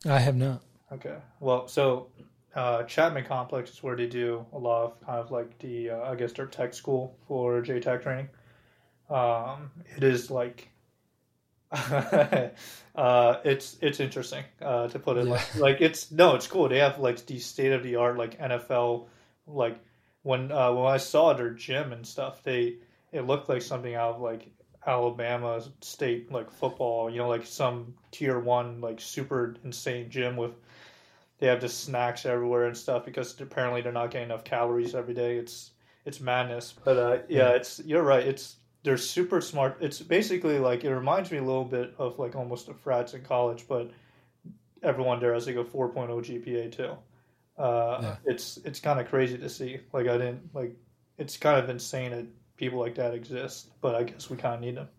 I have not. Okay. Well, so uh, Chapman Complex is where they do a lot of kind of like the uh, I guess their tech school for JTAC training. Um, it is like uh, it's it's interesting uh, to put it yeah. like, like it's no it's cool they have like the state of the art like NFL like when uh, when I saw their gym and stuff they it looked like something out of like Alabama state like football you know like some tier one like super insane gym with they have just snacks everywhere and stuff because apparently they're not getting enough calories every day. It's it's madness. But uh, yeah, it's you're right. It's they're super smart. It's basically like it reminds me a little bit of like almost the frats in college, but everyone there has like a 4.0 GPA too. Uh, yeah. It's it's kind of crazy to see. Like I didn't like. It's kind of insane that people like that exist, but I guess we kind of need them.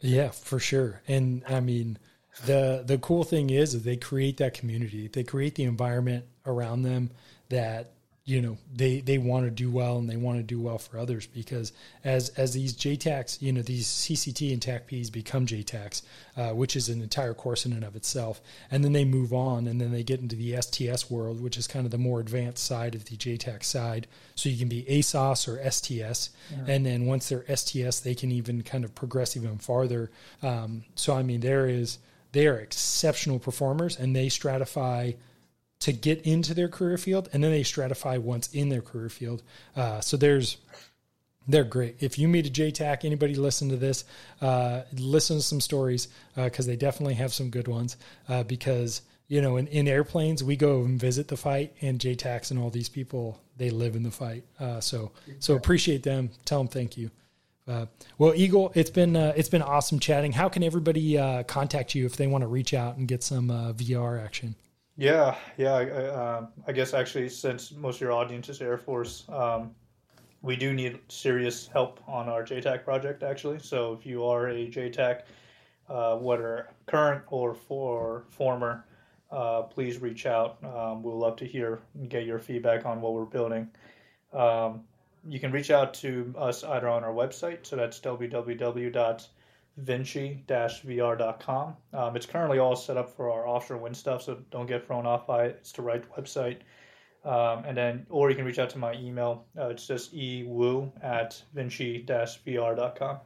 Yeah, for sure. And I mean, the the cool thing is, is they create that community. They create the environment around them that you know they they want to do well and they want to do well for others because as as these JTACs you know these CCT and TACPs become JTACs uh, which is an entire course in and of itself and then they move on and then they get into the STS world which is kind of the more advanced side of the JTAC side so you can be ASOS or STS yeah. and then once they're STS they can even kind of progress even farther um, so I mean there is they are exceptional performers and they stratify to get into their career field and then they stratify once in their career field. Uh, so there's they're great. If you meet a JTAC, anybody listen to this, uh, listen to some stories because uh, they definitely have some good ones. Uh, because you know, in, in airplanes, we go and visit the fight, and JTACs and all these people they live in the fight. Uh, so so appreciate them. Tell them thank you. Uh, well, Eagle, it's been uh, it's been awesome chatting. How can everybody contact you if they want to reach out and get some VR action? Yeah, yeah. I, um, I, guess actually, since most of your audience is Air Force, um, we do need serious help on our JTAC project, actually. So if you are a JTAC, uh, whether current or for former, uh, please reach out. Um, we'll love to hear and get your feedback on what we're building. Um, you can reach out to us either on our website, so that's www.vinci-vr.com. Um, it's currently all set up for our offshore wind stuff, so don't get thrown off by it. It's the right website. Um, and then, or you can reach out to my email. Uh, it's just ewu at vinci-vr.com.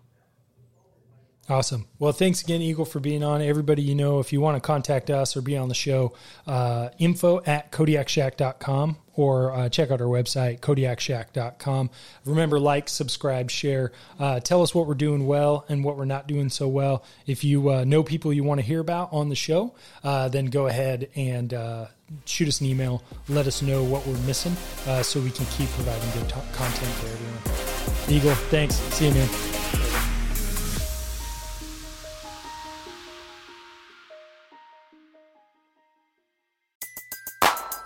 Awesome. Well, thanks again, Eagle, for being on. Everybody, you know, if you want to contact us or be on the show, uh, info at kodiakshack.com or uh, check out our website, kodiakshack.com. Remember, like, subscribe, share. Uh, tell us what we're doing well and what we're not doing so well. If you uh, know people you want to hear about on the show, uh, then go ahead and uh, shoot us an email. Let us know what we're missing so we can keep providing good t- content for everyone. Eagle, thanks. See you, man.